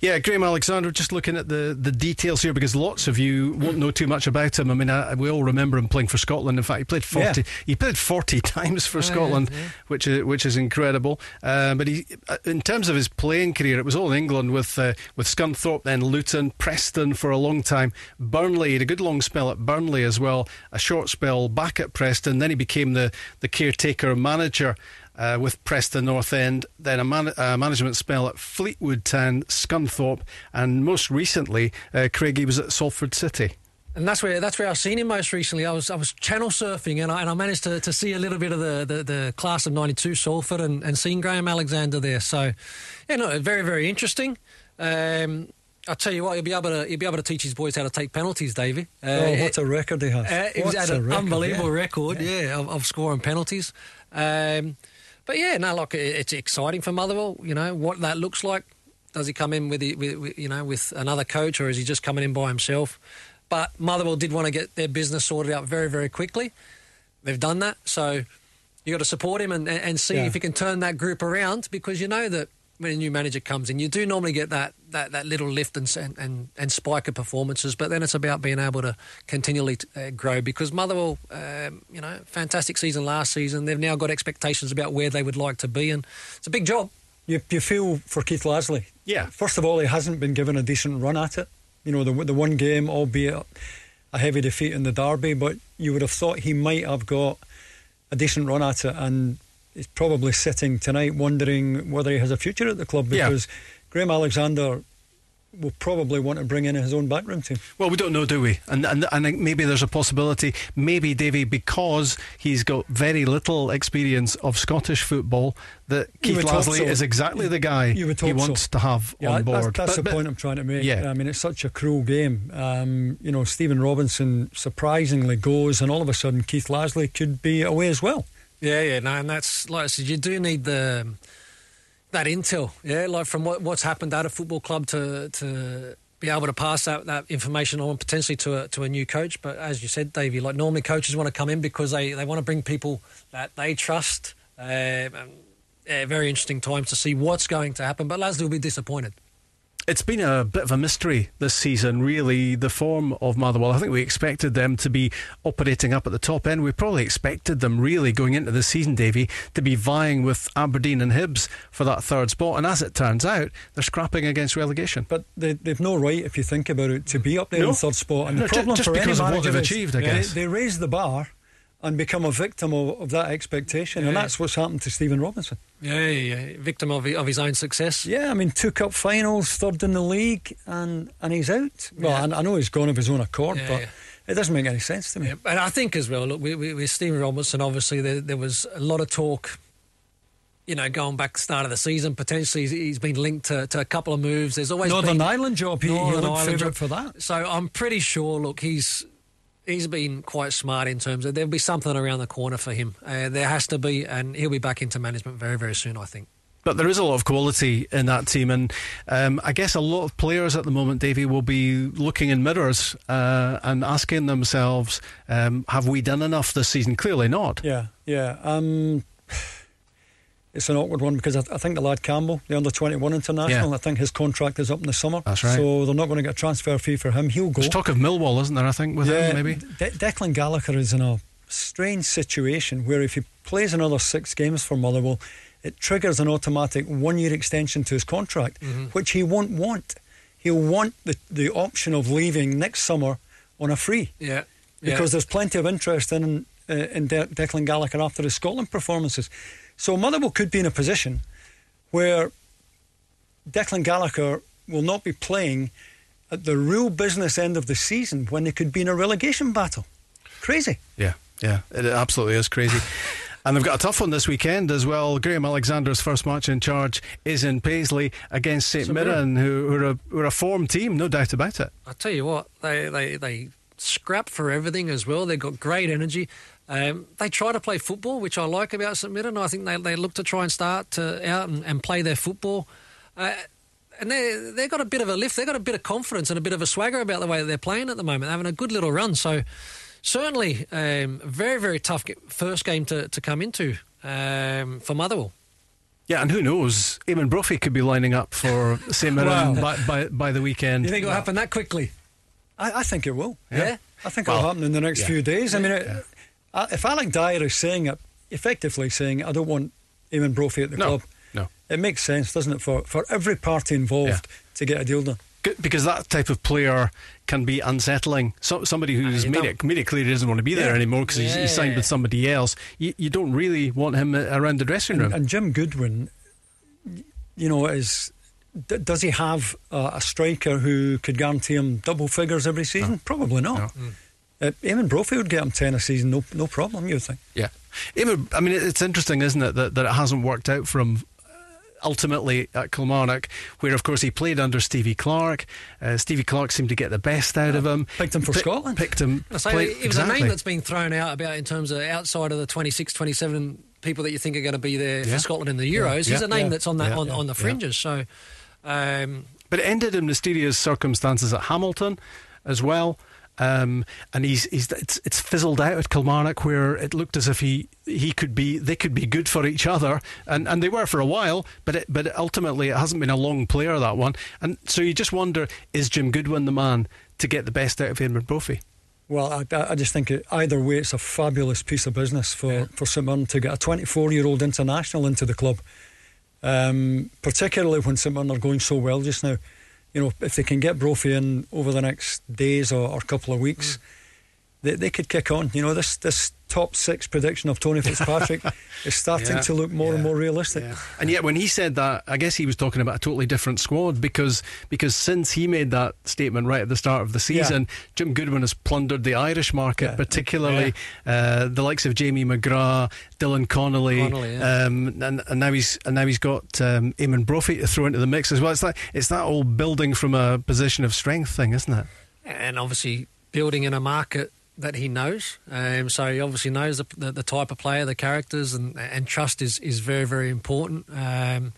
Yeah, Graham Alexander, just looking at the, the details here because lots of you won't know too much about him. I mean, I, we all remember him playing for Scotland. In fact, he played 40 yeah. he played 40 times for Scotland, yeah, yeah. which is which is incredible. Uh, but he uh, in terms of his playing career, it was all in England with uh, with Scunthorpe, then Luton, Preston for a long time. Burnley, he had a good long spell at Burnley as well, a short spell back at Preston, then he became the the caretaker manager uh, with Preston North End, then a, man- a, management spell at Fleetwood Town, Scunthorpe, and most recently, uh, Craigie was at Salford City. And that's where that's where I've seen him most recently. I was I was channel surfing and I, and I managed to, to see a little bit of the, the, the class of '92 Salford and, and seeing Graham Alexander there. So, yeah, no, very very interesting. Um, I'll tell you what, he'll be able to he'll be able to teach his boys how to take penalties, Davie. Uh, oh, what a record he has! Uh, he's had an record, unbelievable yeah. record, yeah, yeah of, of, scoring penalties. Um, but yeah, no, look, it's exciting for Motherwell. You know what that looks like. Does he come in with, with, you know with another coach, or is he just coming in by himself? But Motherwell did want to get their business sorted out very, very quickly. They've done that, so you got to support him and, and see yeah. if he can turn that group around because you know that when a new manager comes in, you do normally get that that, that little lift and, and and spike of performances, but then it's about being able to continually uh, grow because Motherwell, um, you know, fantastic season last season. They've now got expectations about where they would like to be, and it's a big job. You, you feel for Keith Lasley. Yeah. First of all, he hasn't been given a decent run at it. You know, the the one game, albeit a heavy defeat in the derby, but you would have thought he might have got a decent run at it, and he's probably sitting tonight wondering whether he has a future at the club because yeah. Graham Alexander will probably want to bring in his own backroom team. Well, we don't know, do we? And and, and maybe there's a possibility, maybe Davie, because he's got very little experience of Scottish football, that Keith Lasley so. is exactly the guy he wants so. to have yeah, on board. That's, that's but, the point I'm trying to make. Yeah. I mean, it's such a cruel game. Um, you know, Stephen Robinson surprisingly goes, and all of a sudden Keith Lasley could be away as well. Yeah, yeah, no, and that's like I said, you do need the that intel, yeah, like from what, what's happened at a football club to to be able to pass that, that information on potentially to a, to a new coach. But as you said, Davie, like normally coaches want to come in because they, they want to bring people that they trust. Uh, yeah, very interesting times to see what's going to happen. But Lasley will be disappointed. It's been a bit of a mystery this season, really, the form of Motherwell. I think we expected them to be operating up at the top end. We probably expected them, really, going into the season, Davie, to be vying with Aberdeen and Hibs for that third spot. And as it turns out, they're scrapping against relegation. But they, have no right, if you think about it, to be up there no. in third spot. And the problem just for because of what they've achieved, I guess. They, they raise the bar and become a victim of, of that expectation. Yeah. And that's what's happened to Stephen Robinson. Yeah, yeah, yeah. victim of, of his own success. Yeah, I mean, two cup finals, third in the league, and, and he's out. Well, yeah. I, I, know he's gone of his own accord, but. It doesn't make any sense to me. And I think as well, look, with, with Stephen Robinson, obviously there, there was a lot of talk you know, going back the start of the season, potentially he's been linked to, to a couple of moves. There's always Northern been, Ireland job. He, Northern he Ireland job for that. So I'm pretty sure. Look, he's he's been quite smart in terms of there'll be something around the corner for him. Uh, there has to be, and he'll be back into management very, very soon, I think. But there is a lot of quality in that team, and um, I guess a lot of players at the moment, Davie, will be looking in mirrors uh, and asking themselves, um, "Have we done enough this season?" Clearly not. Yeah, yeah. Um, it's an awkward one because I, I, think the lad Campbell, the under 21 international, yeah. I think his contract is up in the summer. That's right. So they're not going to get a transfer fee for him. He'll go. There's talk of Millwall, isn't there? I think with yeah, him maybe. De- Declan Gallagher is in a strange situation where if he plays another six games for Motherwell, it triggers an automatic one-year extension to his contract, mm-hmm. which he won't want. He'll want the the option of leaving next summer on a free. Yeah. Because yeah. there's plenty of interest in uh, in De- Declan Gallagher after his Scotland performances. So Motherwell could be in a position where Declan Gallagher will not be playing at the real business end of the season when they could be in a relegation battle. Crazy. Yeah, yeah, it absolutely is crazy. And they've got a tough one this weekend as well. Graham Alexander's first match in charge is in Paisley against St Mirren, who, who, are a, who are a form team, no doubt about it. I tell you what, they, they, they scrap for everything as well. They've got great energy. Um, they try to play football, which I like about St Mirren. I think they, they look to try and start to, out and, and play their football. Uh, and they they've got a bit of a lift. They've got a bit of confidence and a bit of a swagger about the way that they're playing at the moment. They're having a good little run. So certainly, um, very very tough first game to, to come into um, for Motherwell. Yeah, and who knows? Eamonn Brophy could be lining up for St Mirren by, by, by the weekend. You think it'll happen that quickly? I, I think it will. Yeah. I think Well, it'll happen in the next yeah. few days. I mean, it, uh, if Alex Dyer is saying it, effectively saying, I don't want Eamonn Brophy at the No, club, no. it makes sense, doesn't it, for, for every party involved Yeah. to get a deal done. Because that type of player can be unsettling. So, somebody who's you made it, made it clear he doesn't want to be there Yeah. anymore because he's, he's signed with somebody else. You, you don't really want him around the dressing room. And Jim Goodwin, you know, is d- does he have a, a striker who could guarantee him double figures every season? Probably not. Mm. Uh, Eamonn Brophy would get him 10 a season, no, no problem, you would think. Yeah. Eamonn, I mean, it's interesting, isn't it, that, that it hasn't worked out for him uh, ultimately at Kilmarnock, where, of course, he played under Stevie Clarke. Uh, Stevie Clarke seemed to get the best out of him. Picked him for Pick- Scotland. Picked him. I say play- it was exactly. a name that's been thrown out about in terms of outside of the 26, 27 people that you think are going to be there Yeah. for Scotland in the Euros. He's Yeah. a name Yeah. that's on that Yeah. on, on the Yeah. fringes. So, um, But it ended in mysterious circumstances at Hamilton as well. Um, and he's, he's it's, it's fizzled out at Kilmarnock where it looked as if he he could be they could be good for each other. And, and they were for a while but it, but ultimately it hasn't been a long player that one. And so you just wonder is Jim Goodwin the man to get the best out of Eamonn Brophy? Well, I, I just think it, either way, it's a fabulous piece of business for, for St Mirren to get a 24 year old international into the club, um, particularly when St Mirren are going so well just now. You know, if they can get Brophy in over the next days or, or couple of weeks, mm. they, they could kick on. You know, this this top six prediction of Tony Fitzpatrick is starting Yeah, to look more and more realistic. And yet, when he said that, I guess he was talking about a totally different squad because because since he made that statement right at the start of the season, Jim Goodwin has plundered the Irish market, Yeah. particularly Uh, the likes of Jamie McGrath, Dylan Connolly, Connolly, yeah. um, and, and now he's and now he's got um, Eamonn Brophy to throw into the mix as well. It's like it's that old building from a position of strength thing, isn't it? and obviously building in a market that he knows. Um, so he obviously knows the, the, the type of player, the characters, and, and trust is, is very, very important. Um,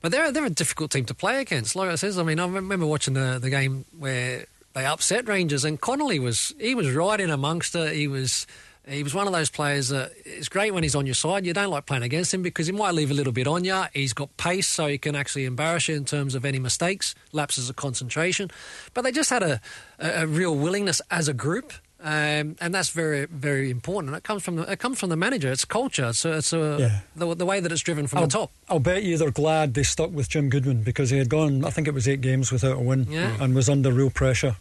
but they're, they're a difficult team to play against. Like I says, I mean, I remember watching the, the game where they upset Rangers, and Connolly was he was right in amongst it. He was he was one of those players that it's great when he's on your side. You don't like playing against him because he might leave a little bit on you. He's got pace, so he can actually embarrass you in terms of any mistakes, lapses of concentration. But they just had a, a, a real willingness as a group. Um, and that's very, very important. And it comes from the, it comes from the manager. It's culture. It's, a, it's a, Yeah. the, the way that it's driven from I'll, the top. I'll bet you they're glad they stuck with Jim Goodwin because he had gone, I think it was eight games without a win Yeah. and was under real pressure.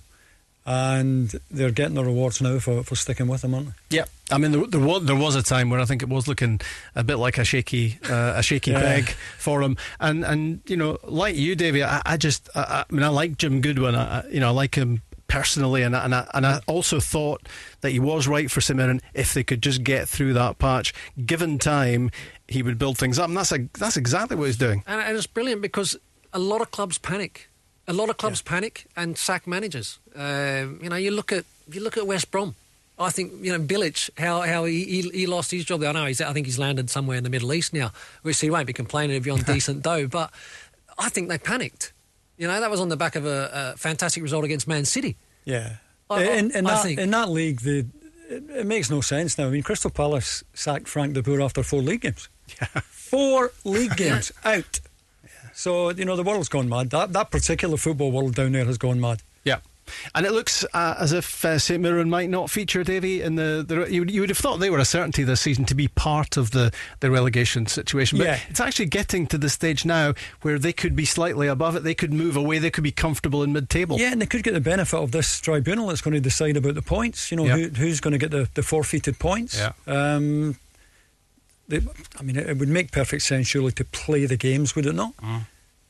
And they're getting the rewards now for, for sticking with him, aren't they? Yeah, I mean there, there was there was a time where I think it was looking a bit like a shaky uh, a shaky Yeah. peg for him, and and you know like you, Davie, I, I just I, I mean I like Jim Goodwin, I, I- you know I like him personally, and I, and I, and I also thought that he was right for St Mirren if they could just get through that patch. Given time, he would build things up, and that's a, that's exactly what he's doing. And, and it's brilliant because a lot of clubs panic. A lot of clubs panic and sack managers. Um, you know, you look at you look at West Brom. I think you know Bilic, how how he, he, he lost his job. I know he's I think he's landed somewhere in the Middle East now, which he won't be complaining if you're on decent dough. But I think they panicked. You know, that was on the back of a, a fantastic result against Man City. Yeah. I- in, in, I that, think- in that league, the, it, it makes no sense now. I mean, Crystal Palace sacked Frank de Boer after four league games. Four league games out. So, you know, the world's gone mad. That, that particular football world down there has gone mad. And it looks uh, as if uh, St Mirren might not feature Davie in the. the you, would- you would have thought they were a certainty this season to be part of the, the relegation situation, but Yeah. it's actually getting to the stage now where they could be slightly above it. They could move away. They could be comfortable in mid-table. Yeah, and they could get the benefit of this tribunal that's going to decide about the points. You know, Yeah. who, who's going to get the, the forfeited points. Yeah. Um, they, I mean, it, it would make perfect sense, surely, to play the games, would it not? Uh,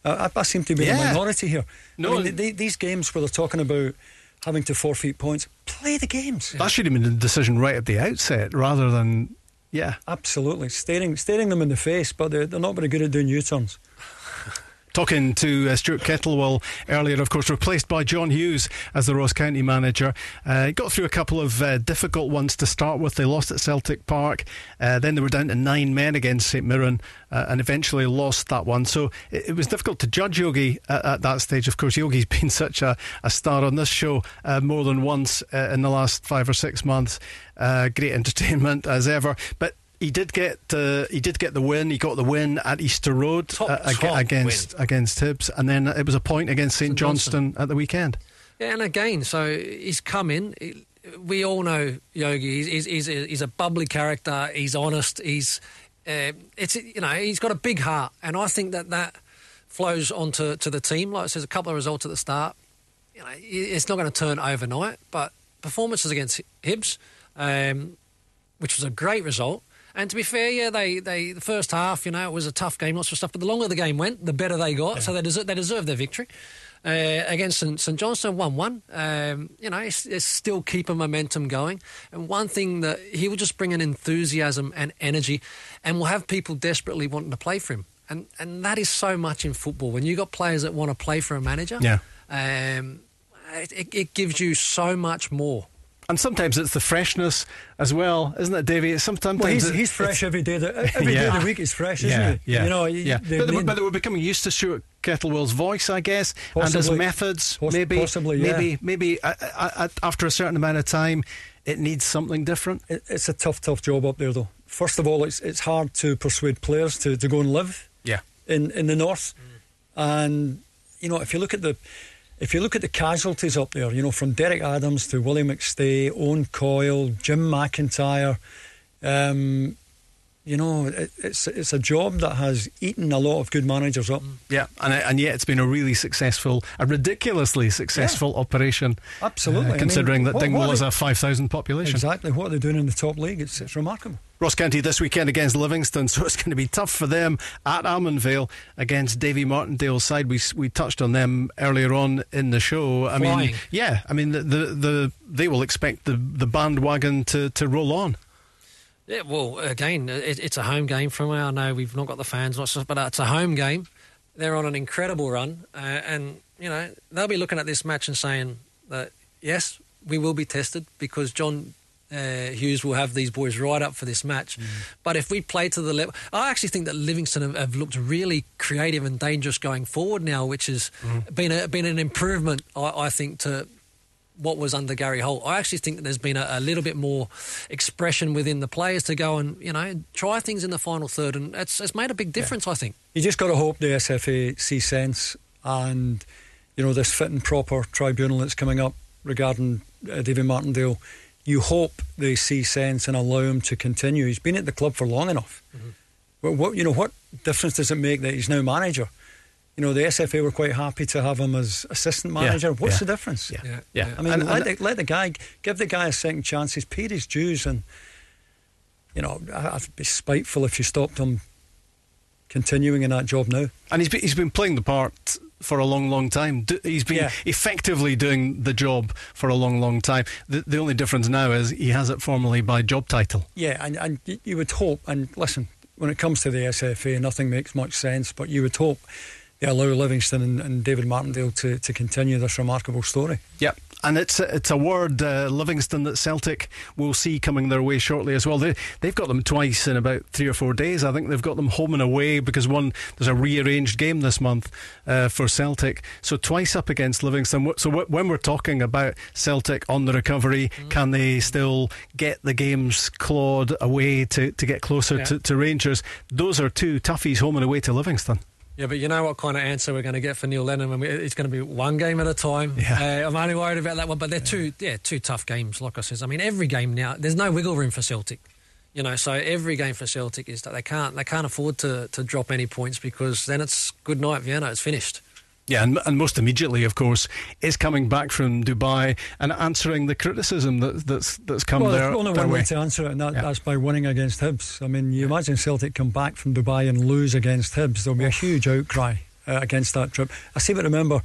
I, I seem to be. Yeah. the minority here. No, I mean, they, these games where they're talking about having to forfeit points, play the games. That should have been the decision right at the outset, rather than yeah. Absolutely, staring staring them in the face, but they're, they're not very good at doing U-turns. Talking to uh, Stuart Kettlewell earlier, of course, replaced by John Hughes as the Ross County manager. Uh, got through a couple of uh, difficult ones to start with. They lost at Celtic Park, uh, then they were down to nine men against St Mirren, uh, and eventually lost that one. So it, it was difficult to judge Yogi at, at that stage. Of course, Yogi's been such a, a star on this show uh, more than once in the last five or six months. Great entertainment as ever, but he did get uh, he did get the win. He got the win at Easter Road Top, uh, ag- against win. against Hibs, and then it was a point against St St Johnstone at the weekend. Yeah, and again, so he's come in. We all know Yogi. He's, he's, he's, a, he's a bubbly character. He's honest. He's uh, it's you know he's got a big heart, and I think that that flows onto to the team. Like says, a couple of results at the start. You know, it's not going to turn overnight, but performances against Hibs, um, which was a great result. And to be fair, yeah, they, they the first half, you know, it was a tough game, lots of stuff. But the longer the game went, the better they got. So they deserve, they deserve their victory. Uh, against St, St Johnstone, one one. Um, you know, it's, it's still keeping momentum going. And one thing that he will just bring an enthusiasm and energy, and will have people desperately wanting to play for him. And and that is so much in football. When you've got players that want to play for a manager, Yeah. um, it, it gives you so much more. And sometimes it's the freshness as well, isn't it, Davie? It's sometimes Well, he's, he's fresh every day. Every day Yeah. of the week he's fresh, isn't yeah, he? yeah, You know, yeah. but, the- but were becoming used to Stuart Kettlewell's voice, I guess, and his Possibly. methods. Poss- maybe, possibly, yeah. maybe, maybe uh, uh, uh, after a certain amount of time, it needs something different. it- it's a tough, tough job up there, though. First of all, it's it's hard to persuade players to, to go and live Yeah, in, in the north, and you know if you look at the if you look at the casualties up there, you know from Derek Adams to Willie McStay, Owen Coyle, Jim McIntyre, um, you know it, it's it's a job that has eaten a lot of good managers up. yeah, and and yet it's been a really successful, a ridiculously successful operation. Absolutely. I uh, mean, considering that what- Dingwall what has they- a five thousand population. Exactly what they're doing in the top league, it's it's remarkable. Ross County this weekend against Livingston, so it's going to be tough for them at Almondvale against Davie Martindale's side. We we touched on them earlier on in the show. I mean, yeah, I mean the, the the they will expect the the bandwagon to to roll on. Yeah, well, again, it, it's a home game from where I know we've not got the fans, but it's a home game. They're on an incredible run, uh, and you know they'll be looking at this match and saying that yes, we will be tested because John uh, Hughes will have these boys right up for this match. But if we play to the level, I actually think that Livingston have, have looked really creative and dangerous going forward now, which has been a, been an improvement, I, I think, to what was under Gary Holt. I actually think that there's been a, a little bit more expression within the players to go and you know try things in the final third, and it's, it's made a big difference. I think. You just got to hope the SFA see sense and you know this fit and proper tribunal that's coming up regarding uh, David Martindale. You hope they see sense and allow him to continue. He's been at the club for long enough. Mm-hmm. But what you know, what difference does it make that he's now manager? You know, the SFA were quite happy to have him as assistant Yeah, manager. What's yeah. the difference? Yeah, Yeah, yeah. yeah. I mean, And- let, and- the, let the guy give the guy a second chance. He's paid his dues, and you know, I- I'd be spiteful if you stopped him continuing in that job now. And he's been, he's been playing the part for a long, long time. He's been Yeah. effectively doing the job for a long, long time. The, the only difference now is he has it formally by job title. Yeah, and, and you would hope, and listen, when it comes to the SFA, nothing makes much sense, but you would hope they allow Livingston and, and David Martindale to, to continue this remarkable story. Yep. And it's a, it's a word, uh, Livingston, that Celtic will see coming their way shortly as well. They, they've got them twice in about three or four days. I think they've got them home and away because one, there's a rearranged game this month uh, for Celtic. So twice up against Livingston. So wh- when we're talking about Celtic on the recovery, can they still get the games clawed away to, to get closer Yeah. to, to Rangers? Those are two toughies home and away to Livingston. Yeah, but you know what kind of answer we're going to get for Neil Lennon? When we, it's going to be one game at a time. Yeah. Uh, I'm only worried about that one, but they're two, yeah, two tough games. Like I says, I mean, every game now, there's no wiggle room for Celtic. You know, so every game for Celtic is that they can't they can't afford to, to drop any points because then it's good night Vienna. It's finished. Yeah, and, and most immediately, of course, is coming back from Dubai and answering the criticism that, that's that's come well, there. there's only their one way way. to answer it, and that, Yeah. that's by winning against Hibs. I mean, you imagine Celtic come back from Dubai and lose against Hibs, there'll be a huge outcry uh, against that trip. I seem to remember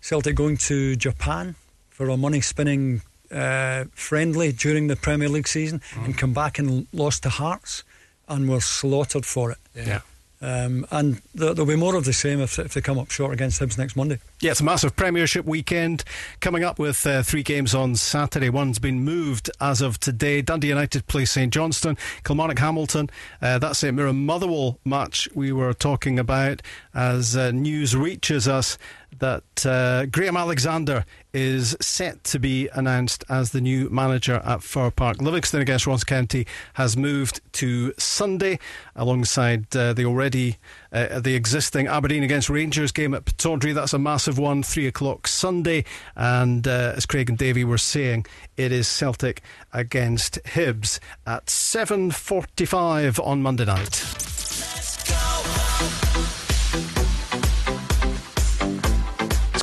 Celtic going to Japan for a money spinning uh, friendly during the Premier League season Mm. and come back and lost to Hearts and were slaughtered for it. Yeah. Um, and there, there'll be more of the same if, if they come up short against Hibs next Monday. Yeah, it's a massive Premiership weekend coming up with uh, three games on Saturday. One's been moved as of today. Dundee United play St Johnstone, Kilmarnock Hamilton. Uh, that St Mirren Motherwell match we were talking about as uh, news reaches us that uh, Graham Alexander is set to be announced as the new manager at Fir Park. Livingston against Ross County has moved to Sunday alongside uh, the already uh, the existing Aberdeen against Rangers game at Pittodrie. That's a massive one, three o'clock Sunday. And uh, as Craig and Davie were saying, it is Celtic against Hibs at seven forty-five on Monday night.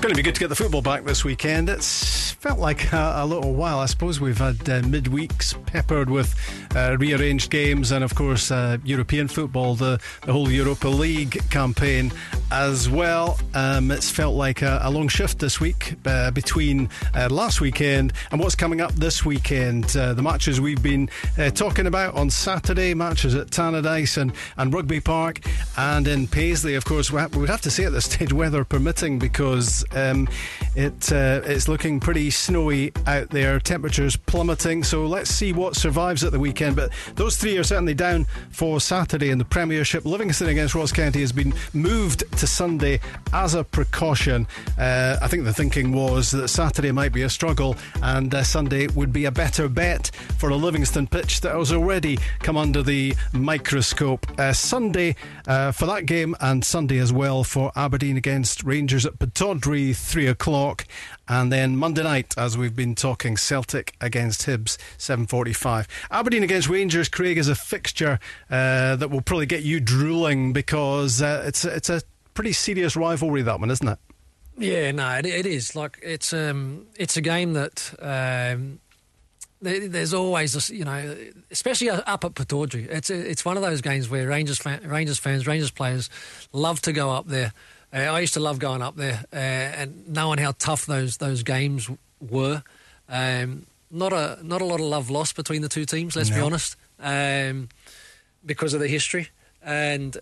Going to be good to get the football back this weekend. It's felt like a, a little while. I suppose we've had uh, midweeks peppered with uh, rearranged games and, of course, uh, European football, the, the whole Europa League campaign as well. Um, it's felt like a, a, long shift this week uh, between uh, last weekend and what's coming up this weekend. Uh, the matches we've been talking about on Saturday, matches at Tannadice and, and Rugby Park, and in Paisley, of course, we would have to say at this stage, weather permitting, because um, it it's looking pretty snowy out there. Temperatures plummeting. So let's see what survives at the weekend. But those three are certainly down for Saturday in the Premiership. Livingston against Ross County has been moved to Sunday as a precaution. Uh, I think the thinking was that Saturday might be a struggle and uh, Sunday would be a better bet for a Livingston pitch that has already come under the microscope. Uh, Sunday uh, for that game and Sunday as well for Aberdeen against Rangers at Pittodrie three o'clock, and then Monday night, as we've been talking, Celtic against Hibs, seven forty-five. Aberdeen against Rangers, Craig is a fixture uh, that will probably get you drooling because uh, it's it's a pretty serious rivalry that one, isn't it? Yeah, no, it, it is. Like it's um, it's a game that. Um, there's always this, you know, especially up at Pittodrie. It's it's one of those games where Rangers fan, Rangers fans, Rangers players love to go up there uh, I used to love going up there uh, and knowing how tough those those games were. Um, not a not a lot of love lost between the two teams. Let's no. be honest, um, because of the history. And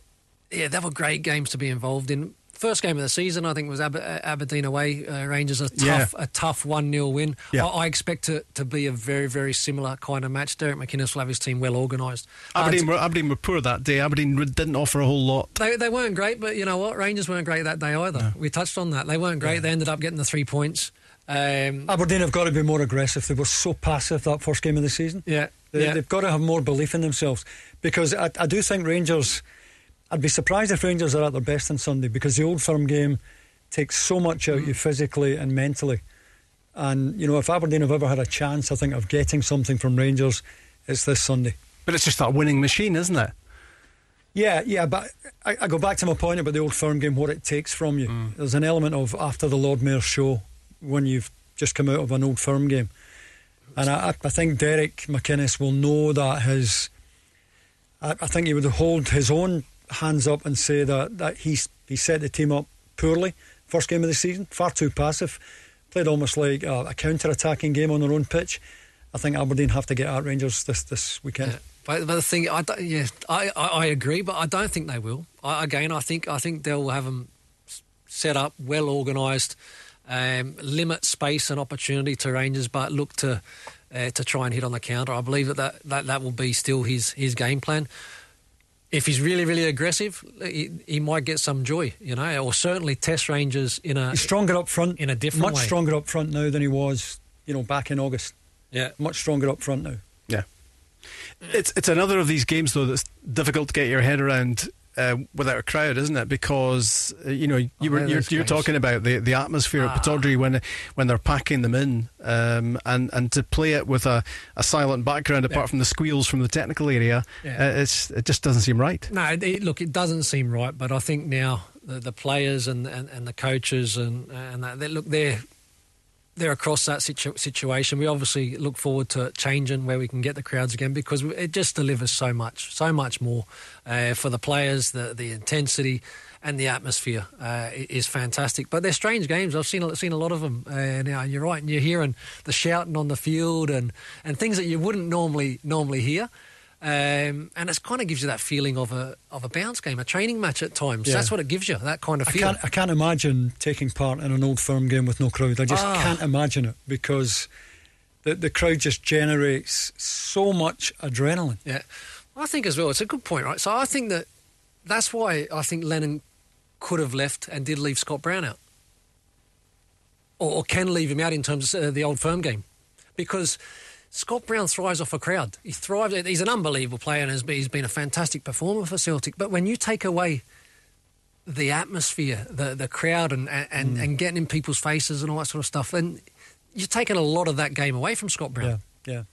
yeah, they were great games to be involved in first game of the season, I think, was Aber- Aberdeen away. Uh, Rangers a tough, yeah. a tough one 0 win. Yeah. I, I, expect it to be a very, very similar kind of match. Derek McInnes will have his team well organised. Aberdeen, uh, were, Aberdeen were poor that day. Aberdeen didn't offer a whole lot. They, they weren't great, but you know what? Rangers weren't great that day either. No. We touched on that. They weren't great. Yeah. They ended up getting the three points. Um, Aberdeen have got to be more aggressive. They were so passive that first game of the season. Yeah, they, have got to have more belief in themselves because I, I do think Rangers I'd be surprised if Rangers are at their best on Sunday because the old firm game takes so much out mm. you physically and mentally. And, you know, if Aberdeen have ever had a chance, I think, of getting something from Rangers, it's this Sunday. But it's just that winning machine, isn't it? Yeah, yeah, but I, I go back to my point about the old firm game, what it takes from you. Mm. There's an element of after the Lord Mayor show when you've just come out of an old firm game. And I, I think Derek McInnes will know that his. I, I think he would hold his own hands up and say that, that he's he set the team up poorly first game of the season, far too passive. Played almost like a, a counter-attacking game on their own pitch. I think Aberdeen have to get at Rangers this this weekend. Yeah. But, but the thing, I yeah, I, I, I, agree, but I don't think they will. I, again, I think I think they'll have them set up, well organised, um, limit space and opportunity to Rangers, but look to uh, to try and hit on the counter. I believe that, that that, that will be still his his game plan if he's really, really aggressive, he, he, might get some joy, you know, or certainly test Rangers in a he's stronger up front in a different way. much way. stronger up front now than he was, you know, back in August. Yeah, much stronger up front now. Yeah, it's it's another of these games though that's difficult to get your head around uh, without a crowd, isn't it? Because uh, you know you oh, were you're, you're, talking about the, the atmosphere ah. at Pittodrie when when they're packing them in, um, and and to play it with a, a silent background apart yeah. from the squeals from the technical area, yeah. uh, it's it just doesn't seem right. No, it, look, it doesn't seem right, but I think now the, the players and, and, and the coaches and and that, they, look they're they're across that situ- situation. We obviously look forward to changing where we can get the crowds again because it just delivers so much, so much more uh, for the players. The the intensity and the atmosphere uh, is fantastic. But they're strange games. I've seen seen a lot of them uh, now. You're right, and you're hearing the shouting on the field and and things that you wouldn't normally normally hear. Um, and it kind of gives you that feeling of a of a bounce game, a training match at times. Yeah. That's what it gives you, that kind of feeling. I can't, I can't imagine taking part in an old firm game with no crowd. I just ah. can't imagine it because the the crowd just generates so much adrenaline. Yeah, I think as well. It's a good point, right? So I think that that's why I think Lennon could have left and did leave Scott Brown out or, or can leave him out in terms of uh, the old firm game, because Scott Brown thrives off a crowd. He thrives. He's an unbelievable player and he's been a fantastic performer for Celtic. But when you take away the atmosphere, the the crowd, and and, mm. and getting in people's faces and all that sort of stuff, then you're taking a lot of that game away from Scott Brown. Yeah, yeah.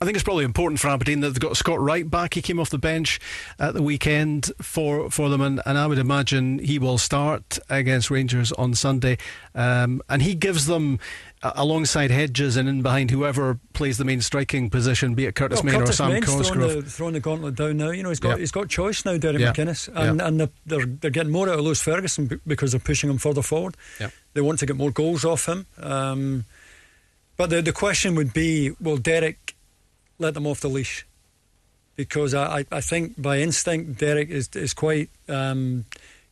I think it's probably important for Aberdeen that they've got Scott Wright back. He came off the bench at the weekend for, for them, and, and I would imagine he will start against Rangers on Sunday. Um, and he gives them, uh, alongside Hedges and in behind whoever plays the main striking position, be it Curtis well, Main Curtis or Sam Main's Cosgrove. Throwing the, throwing the gauntlet down now. You know, he's got yep. he's got choice now, Derek yep. McInnes, and, yep. and they're, they're, they're getting more out of Lewis Ferguson because they're pushing him further forward. Yeah. They want to get more goals off him. Um, but the the question would be, will Derek let them off the leash? Because I, I think by instinct Derek is is quite um,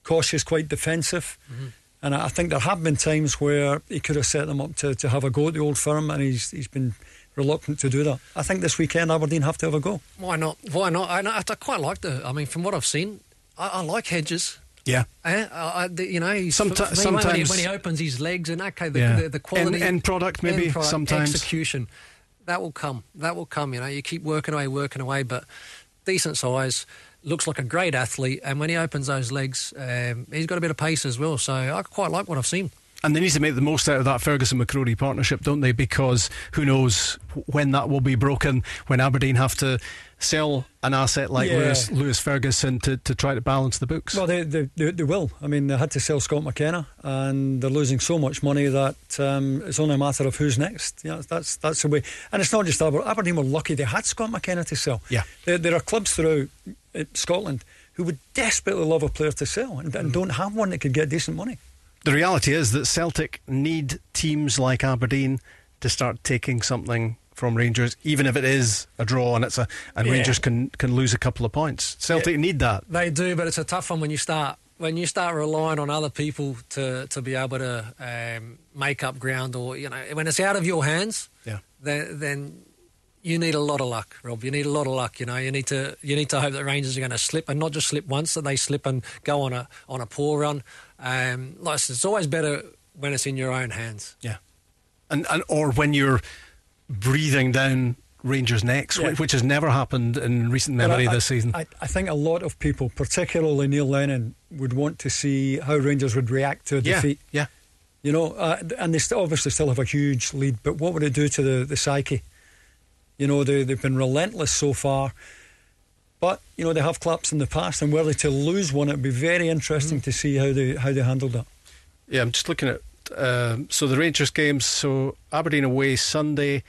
cautious, quite defensive. Mm-hmm. And I think there have been times where he could have set them up to, to have a go at the old firm, and he's he's been reluctant to do that. I think this weekend Aberdeen have to have a go. Why not? Why not? I, I quite like the. I mean, from what I've seen, I, I like Hedges. Yeah, eh? I, the, you know, Someti- sometimes when he, when he, opens his legs and okay, the, yeah. the, the, quality, end, end product maybe end product, sometimes execution, that will come. That will come. You know, you keep working away, working away, but decent size, looks like a great athlete, and when he opens those legs, um, he's got a bit of pace as well. So I quite like what I've seen. And they need to make the most out of that Ferguson McCrorie partnership, don't they? Because who knows when that will be broken, when Aberdeen have to sell an asset like yeah. Lewis, Lewis, Ferguson to, to try to balance the books? Well, they, they, they, they, will. I mean, they had to sell Scott McKenna, and they're losing so much money that um, it's only a matter of who's next. Yeah, that's that's the way. And it's not just Aberdeen. Aberdeen were lucky they had Scott McKenna to sell. Yeah, there, there are clubs throughout uh, Scotland who would desperately love a player to sell and, and mm. don't have one that could get decent money. The reality is that Celtic need teams like Aberdeen to start taking something from Rangers, even if it is a draw and it's a and yeah. Rangers can can lose a couple of points. Celtic yeah, need that. They do, but it's a tough one when you start when you start relying on other people to to be able to um, make up ground, or you know when it's out of your hands. Yeah. Then, then you need a lot of luck, Rob. You need a lot of luck. You know, you need to you need to hope that Rangers are going to slip and not just slip once, that they slip and go on a on a poor run. Um, like it's always better when it's in your own hands. Yeah, and and or when you're breathing down Rangers' necks, yeah. which has never happened in recent memory I, this season. I, I, think a lot of people, particularly Neil Lennon, would want to see how Rangers would react to a yeah, defeat. Yeah. You know, uh, and they st- obviously still have a huge lead, but what would it do to the, the psyche? You know, they, they've been relentless so far. But you know they have claps in the past, and were they to lose one, it'd be very interesting mm. to see how they how they handled that. Yeah, I'm just looking at um, so the Rangers games. So Aberdeen away Sunday,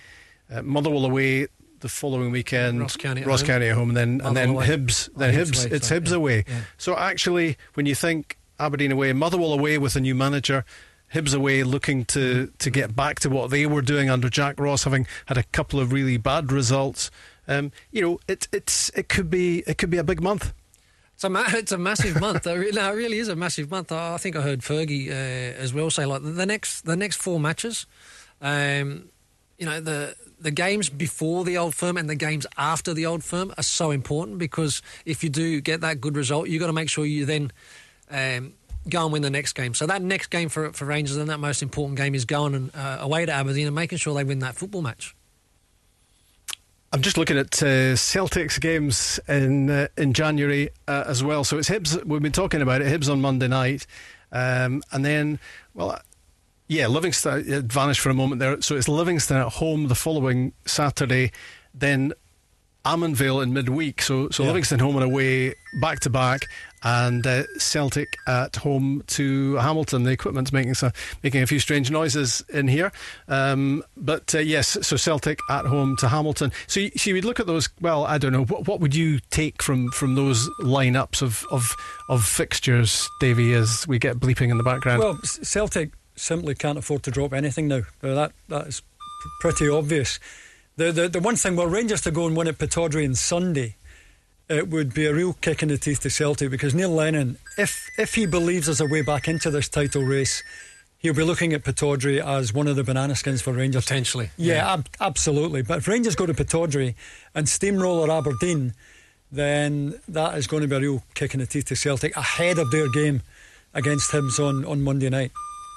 uh, Motherwell away the following weekend. Ross County, Ross at County at home, and then and then away. Hibs. Then oh, Hibs. Away, it's Hibs yeah. away. Yeah. So actually, when you think Aberdeen away, Motherwell away with a new manager. Hibs away looking to, to get back to what they were doing under Jack Ross, having had a couple of really bad results. Um, you know, it, it's it could be it could be a big month. It's a, it's a massive month. no, it really is a massive month. I think I heard Fergie uh, as well say like the next the next four matches, um, you know the the games before the old firm and the games after the old firm are so important because if you do get that good result, you've got to make sure you then um, go and win the next game. So that next game for for Rangers and that most important game is going and, uh, away to Aberdeen and making sure they win that football match. I'm just looking at uh, Celtic's games in uh, in January uh, as well. So it's Hibs. We've been talking about it. Hibs on Monday night, um, and then well, yeah, Livingston it vanished for a moment there. So it's Livingston at home the following Saturday, then Almondvale in midweek. So so yeah. Livingston home and away back to back, and uh, Celtic at home to Hamilton. The equipment's making some, making a few strange noises in here, um, but uh, yes. So Celtic at home to Hamilton. So you, so you would look at those. Well, I don't know. What, what would you take from from those lineups of of of fixtures, Davie? As we get bleeping in the background. Well, Celtic simply can't afford to drop anything now. That that is pretty obvious. The, the the one thing, well, Rangers to go and win at Pittodrie on Sunday it would be a real kick in the teeth to Celtic because Neil Lennon, if if he believes there's a way back into this title race, he'll be looking at Pittodrie as one of the banana skins for Rangers. Potentially. Yeah, yeah. Ab- absolutely. But if Rangers go to Pittodrie and steamroller Aberdeen, then that is going to be a real kick in the teeth to Celtic ahead of their game against Hibs on, on Monday night.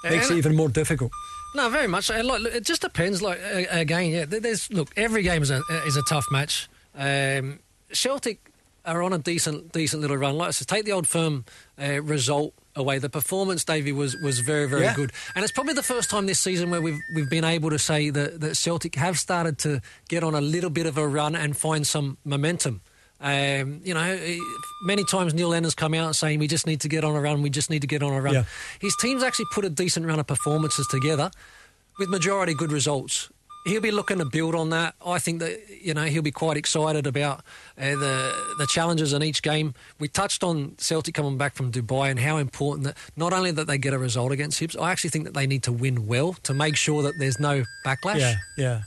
Makes it even more difficult. No, very much. Uh, like, it just depends. Like uh, again, yeah. There's look. Every game is a is a tough match. Um, Celtic are on a decent decent little run. Like I said, take the old firm uh, result away. The performance, Davie, was was very very yeah. good, and it's probably the first time this season where we've we've been able to say that, that Celtic have started to get on a little bit of a run and find some momentum. Um, you know, many times Neil Lennon's come out saying we just need to get on a run, we just need to get on a run. Yeah. His team's actually put a decent run of performances together with majority good results he'll be looking to build on that. I think that you know he'll be quite excited about uh, the the challenges in each game. We touched on Celtic coming back from Dubai and how important that not only that they get a result against Hibs, I actually think that they need to win well to make sure that there's no backlash. Yeah, yeah.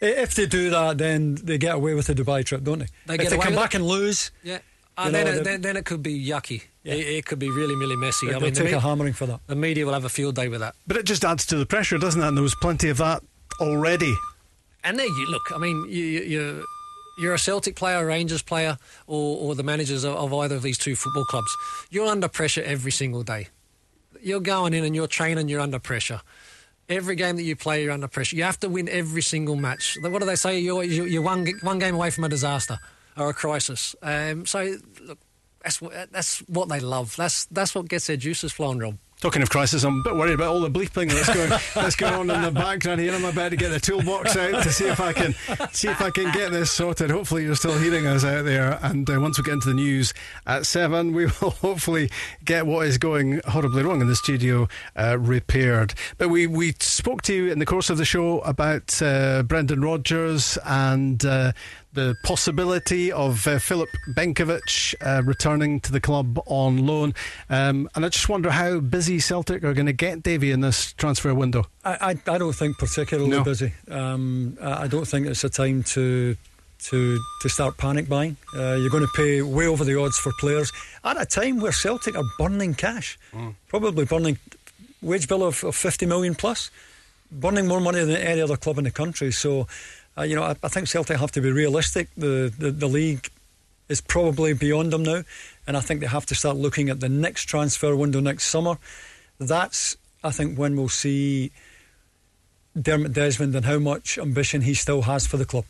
If they do that, then they get away with the Dubai trip, don't they? They if they come back it. and lose, yeah. Uh, then, know, it, then, then, it could be yucky. Yeah. It, it, could be really, really messy. I mean, take me- a hammering for that. The media will have a field day with that. But it just adds to the pressure, doesn't it? And there was plenty of that already and there you look. I mean, you, you, you're a Celtic player, a Rangers player, or, or the managers of, of either of these two football clubs. You're under pressure every single day. You're going in and you're training. You're under pressure. Every game that you play, you're under pressure. You have to win every single match. What do they say? You're, you're one, one game away from a disaster or a crisis. Um, so, look, that's what, that's what they love. That's, that's what gets their juices flowing, Rob. Talking of crisis, I'm a bit worried about all the bleeping that's going that's going on in the background here. I'm about to get the toolbox out to see if I can see if I can get this sorted. Hopefully, you're still hearing us out there. And uh, once we get into the news at seven, we will hopefully get what is going horribly wrong in the studio uh, repaired. But we we spoke to you in the course of the show about uh, Brendan Rodgers and uh, the possibility of uh, Filip Benkovic uh, returning to the club on loan. Um, and I just wonder how busy Celtic are going to get Davie in this transfer window. I, I, I don't think particularly no. busy. Um, I don't think it's a time to to to start panic buying. Uh, you're going to pay way over the odds for players at a time where Celtic are burning cash, mm. probably burning wage bill of, of 50 million plus, burning more money than any other club in the country. So uh, you know, I, I, think Celtic have to be realistic. The, the, the league is probably beyond them now, and I think they have to start looking at the next transfer window next summer. That's, I think, when we'll see Dermot Desmond and how much ambition he still has for the club.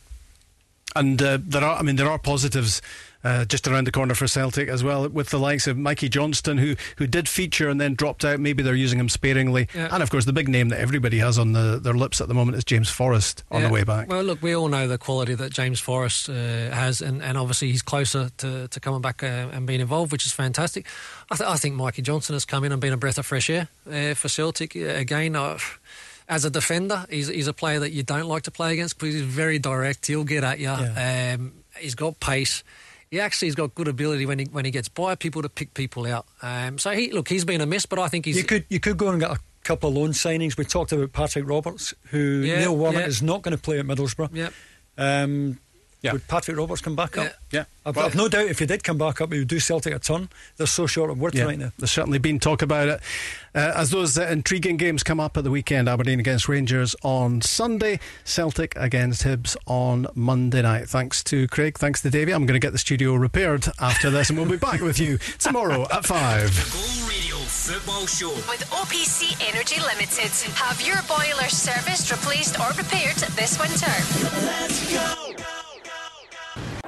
And uh, there are, I mean, there are positives uh, just around the corner for Celtic as well, with the likes of Mikey Johnston, who who did feature and then dropped out. Maybe they're using him sparingly. Yeah. And of course, the big name that everybody has on the, their lips at the moment is James Forrest on yeah. the way back. Well, look, we all know the quality that James Forrest uh, has, and, and obviously he's closer to, to coming back uh, and being involved, which is fantastic. I, th- I, think Mikey Johnston has come in and been a breath of fresh air uh, for Celtic. Uh, again, as a defender, he's, he's a player that you don't like to play against because he's very direct. He'll get at you. Yeah. Um, he's got pace he actually has got good ability when he when he gets by people to pick people out. Um, so he look, he's been a miss, but I think he's. You could you could go and get a couple of loan signings. We talked about Patrick Roberts, who yeah, Neil Warnock yeah. is not going to play at Middlesbrough. Yep. Um, yeah. Would Patrick Roberts come back up? Yeah. I've, well, I've, no doubt if he did come back up, he would do Celtic a ton. They're so short of words yeah, right now. There's certainly been talk about it. Uh, as those uh, intriguing games come up at the weekend, Aberdeen against Rangers on Sunday, Celtic against Hibs on Monday night. Thanks to Craig, thanks to Davie. I'm going to get the studio repaired after this, and we'll be back with you tomorrow at 5. Football Show with OPC Energy Limited. Have your boiler serviced, replaced, or repaired this winter. Let's go.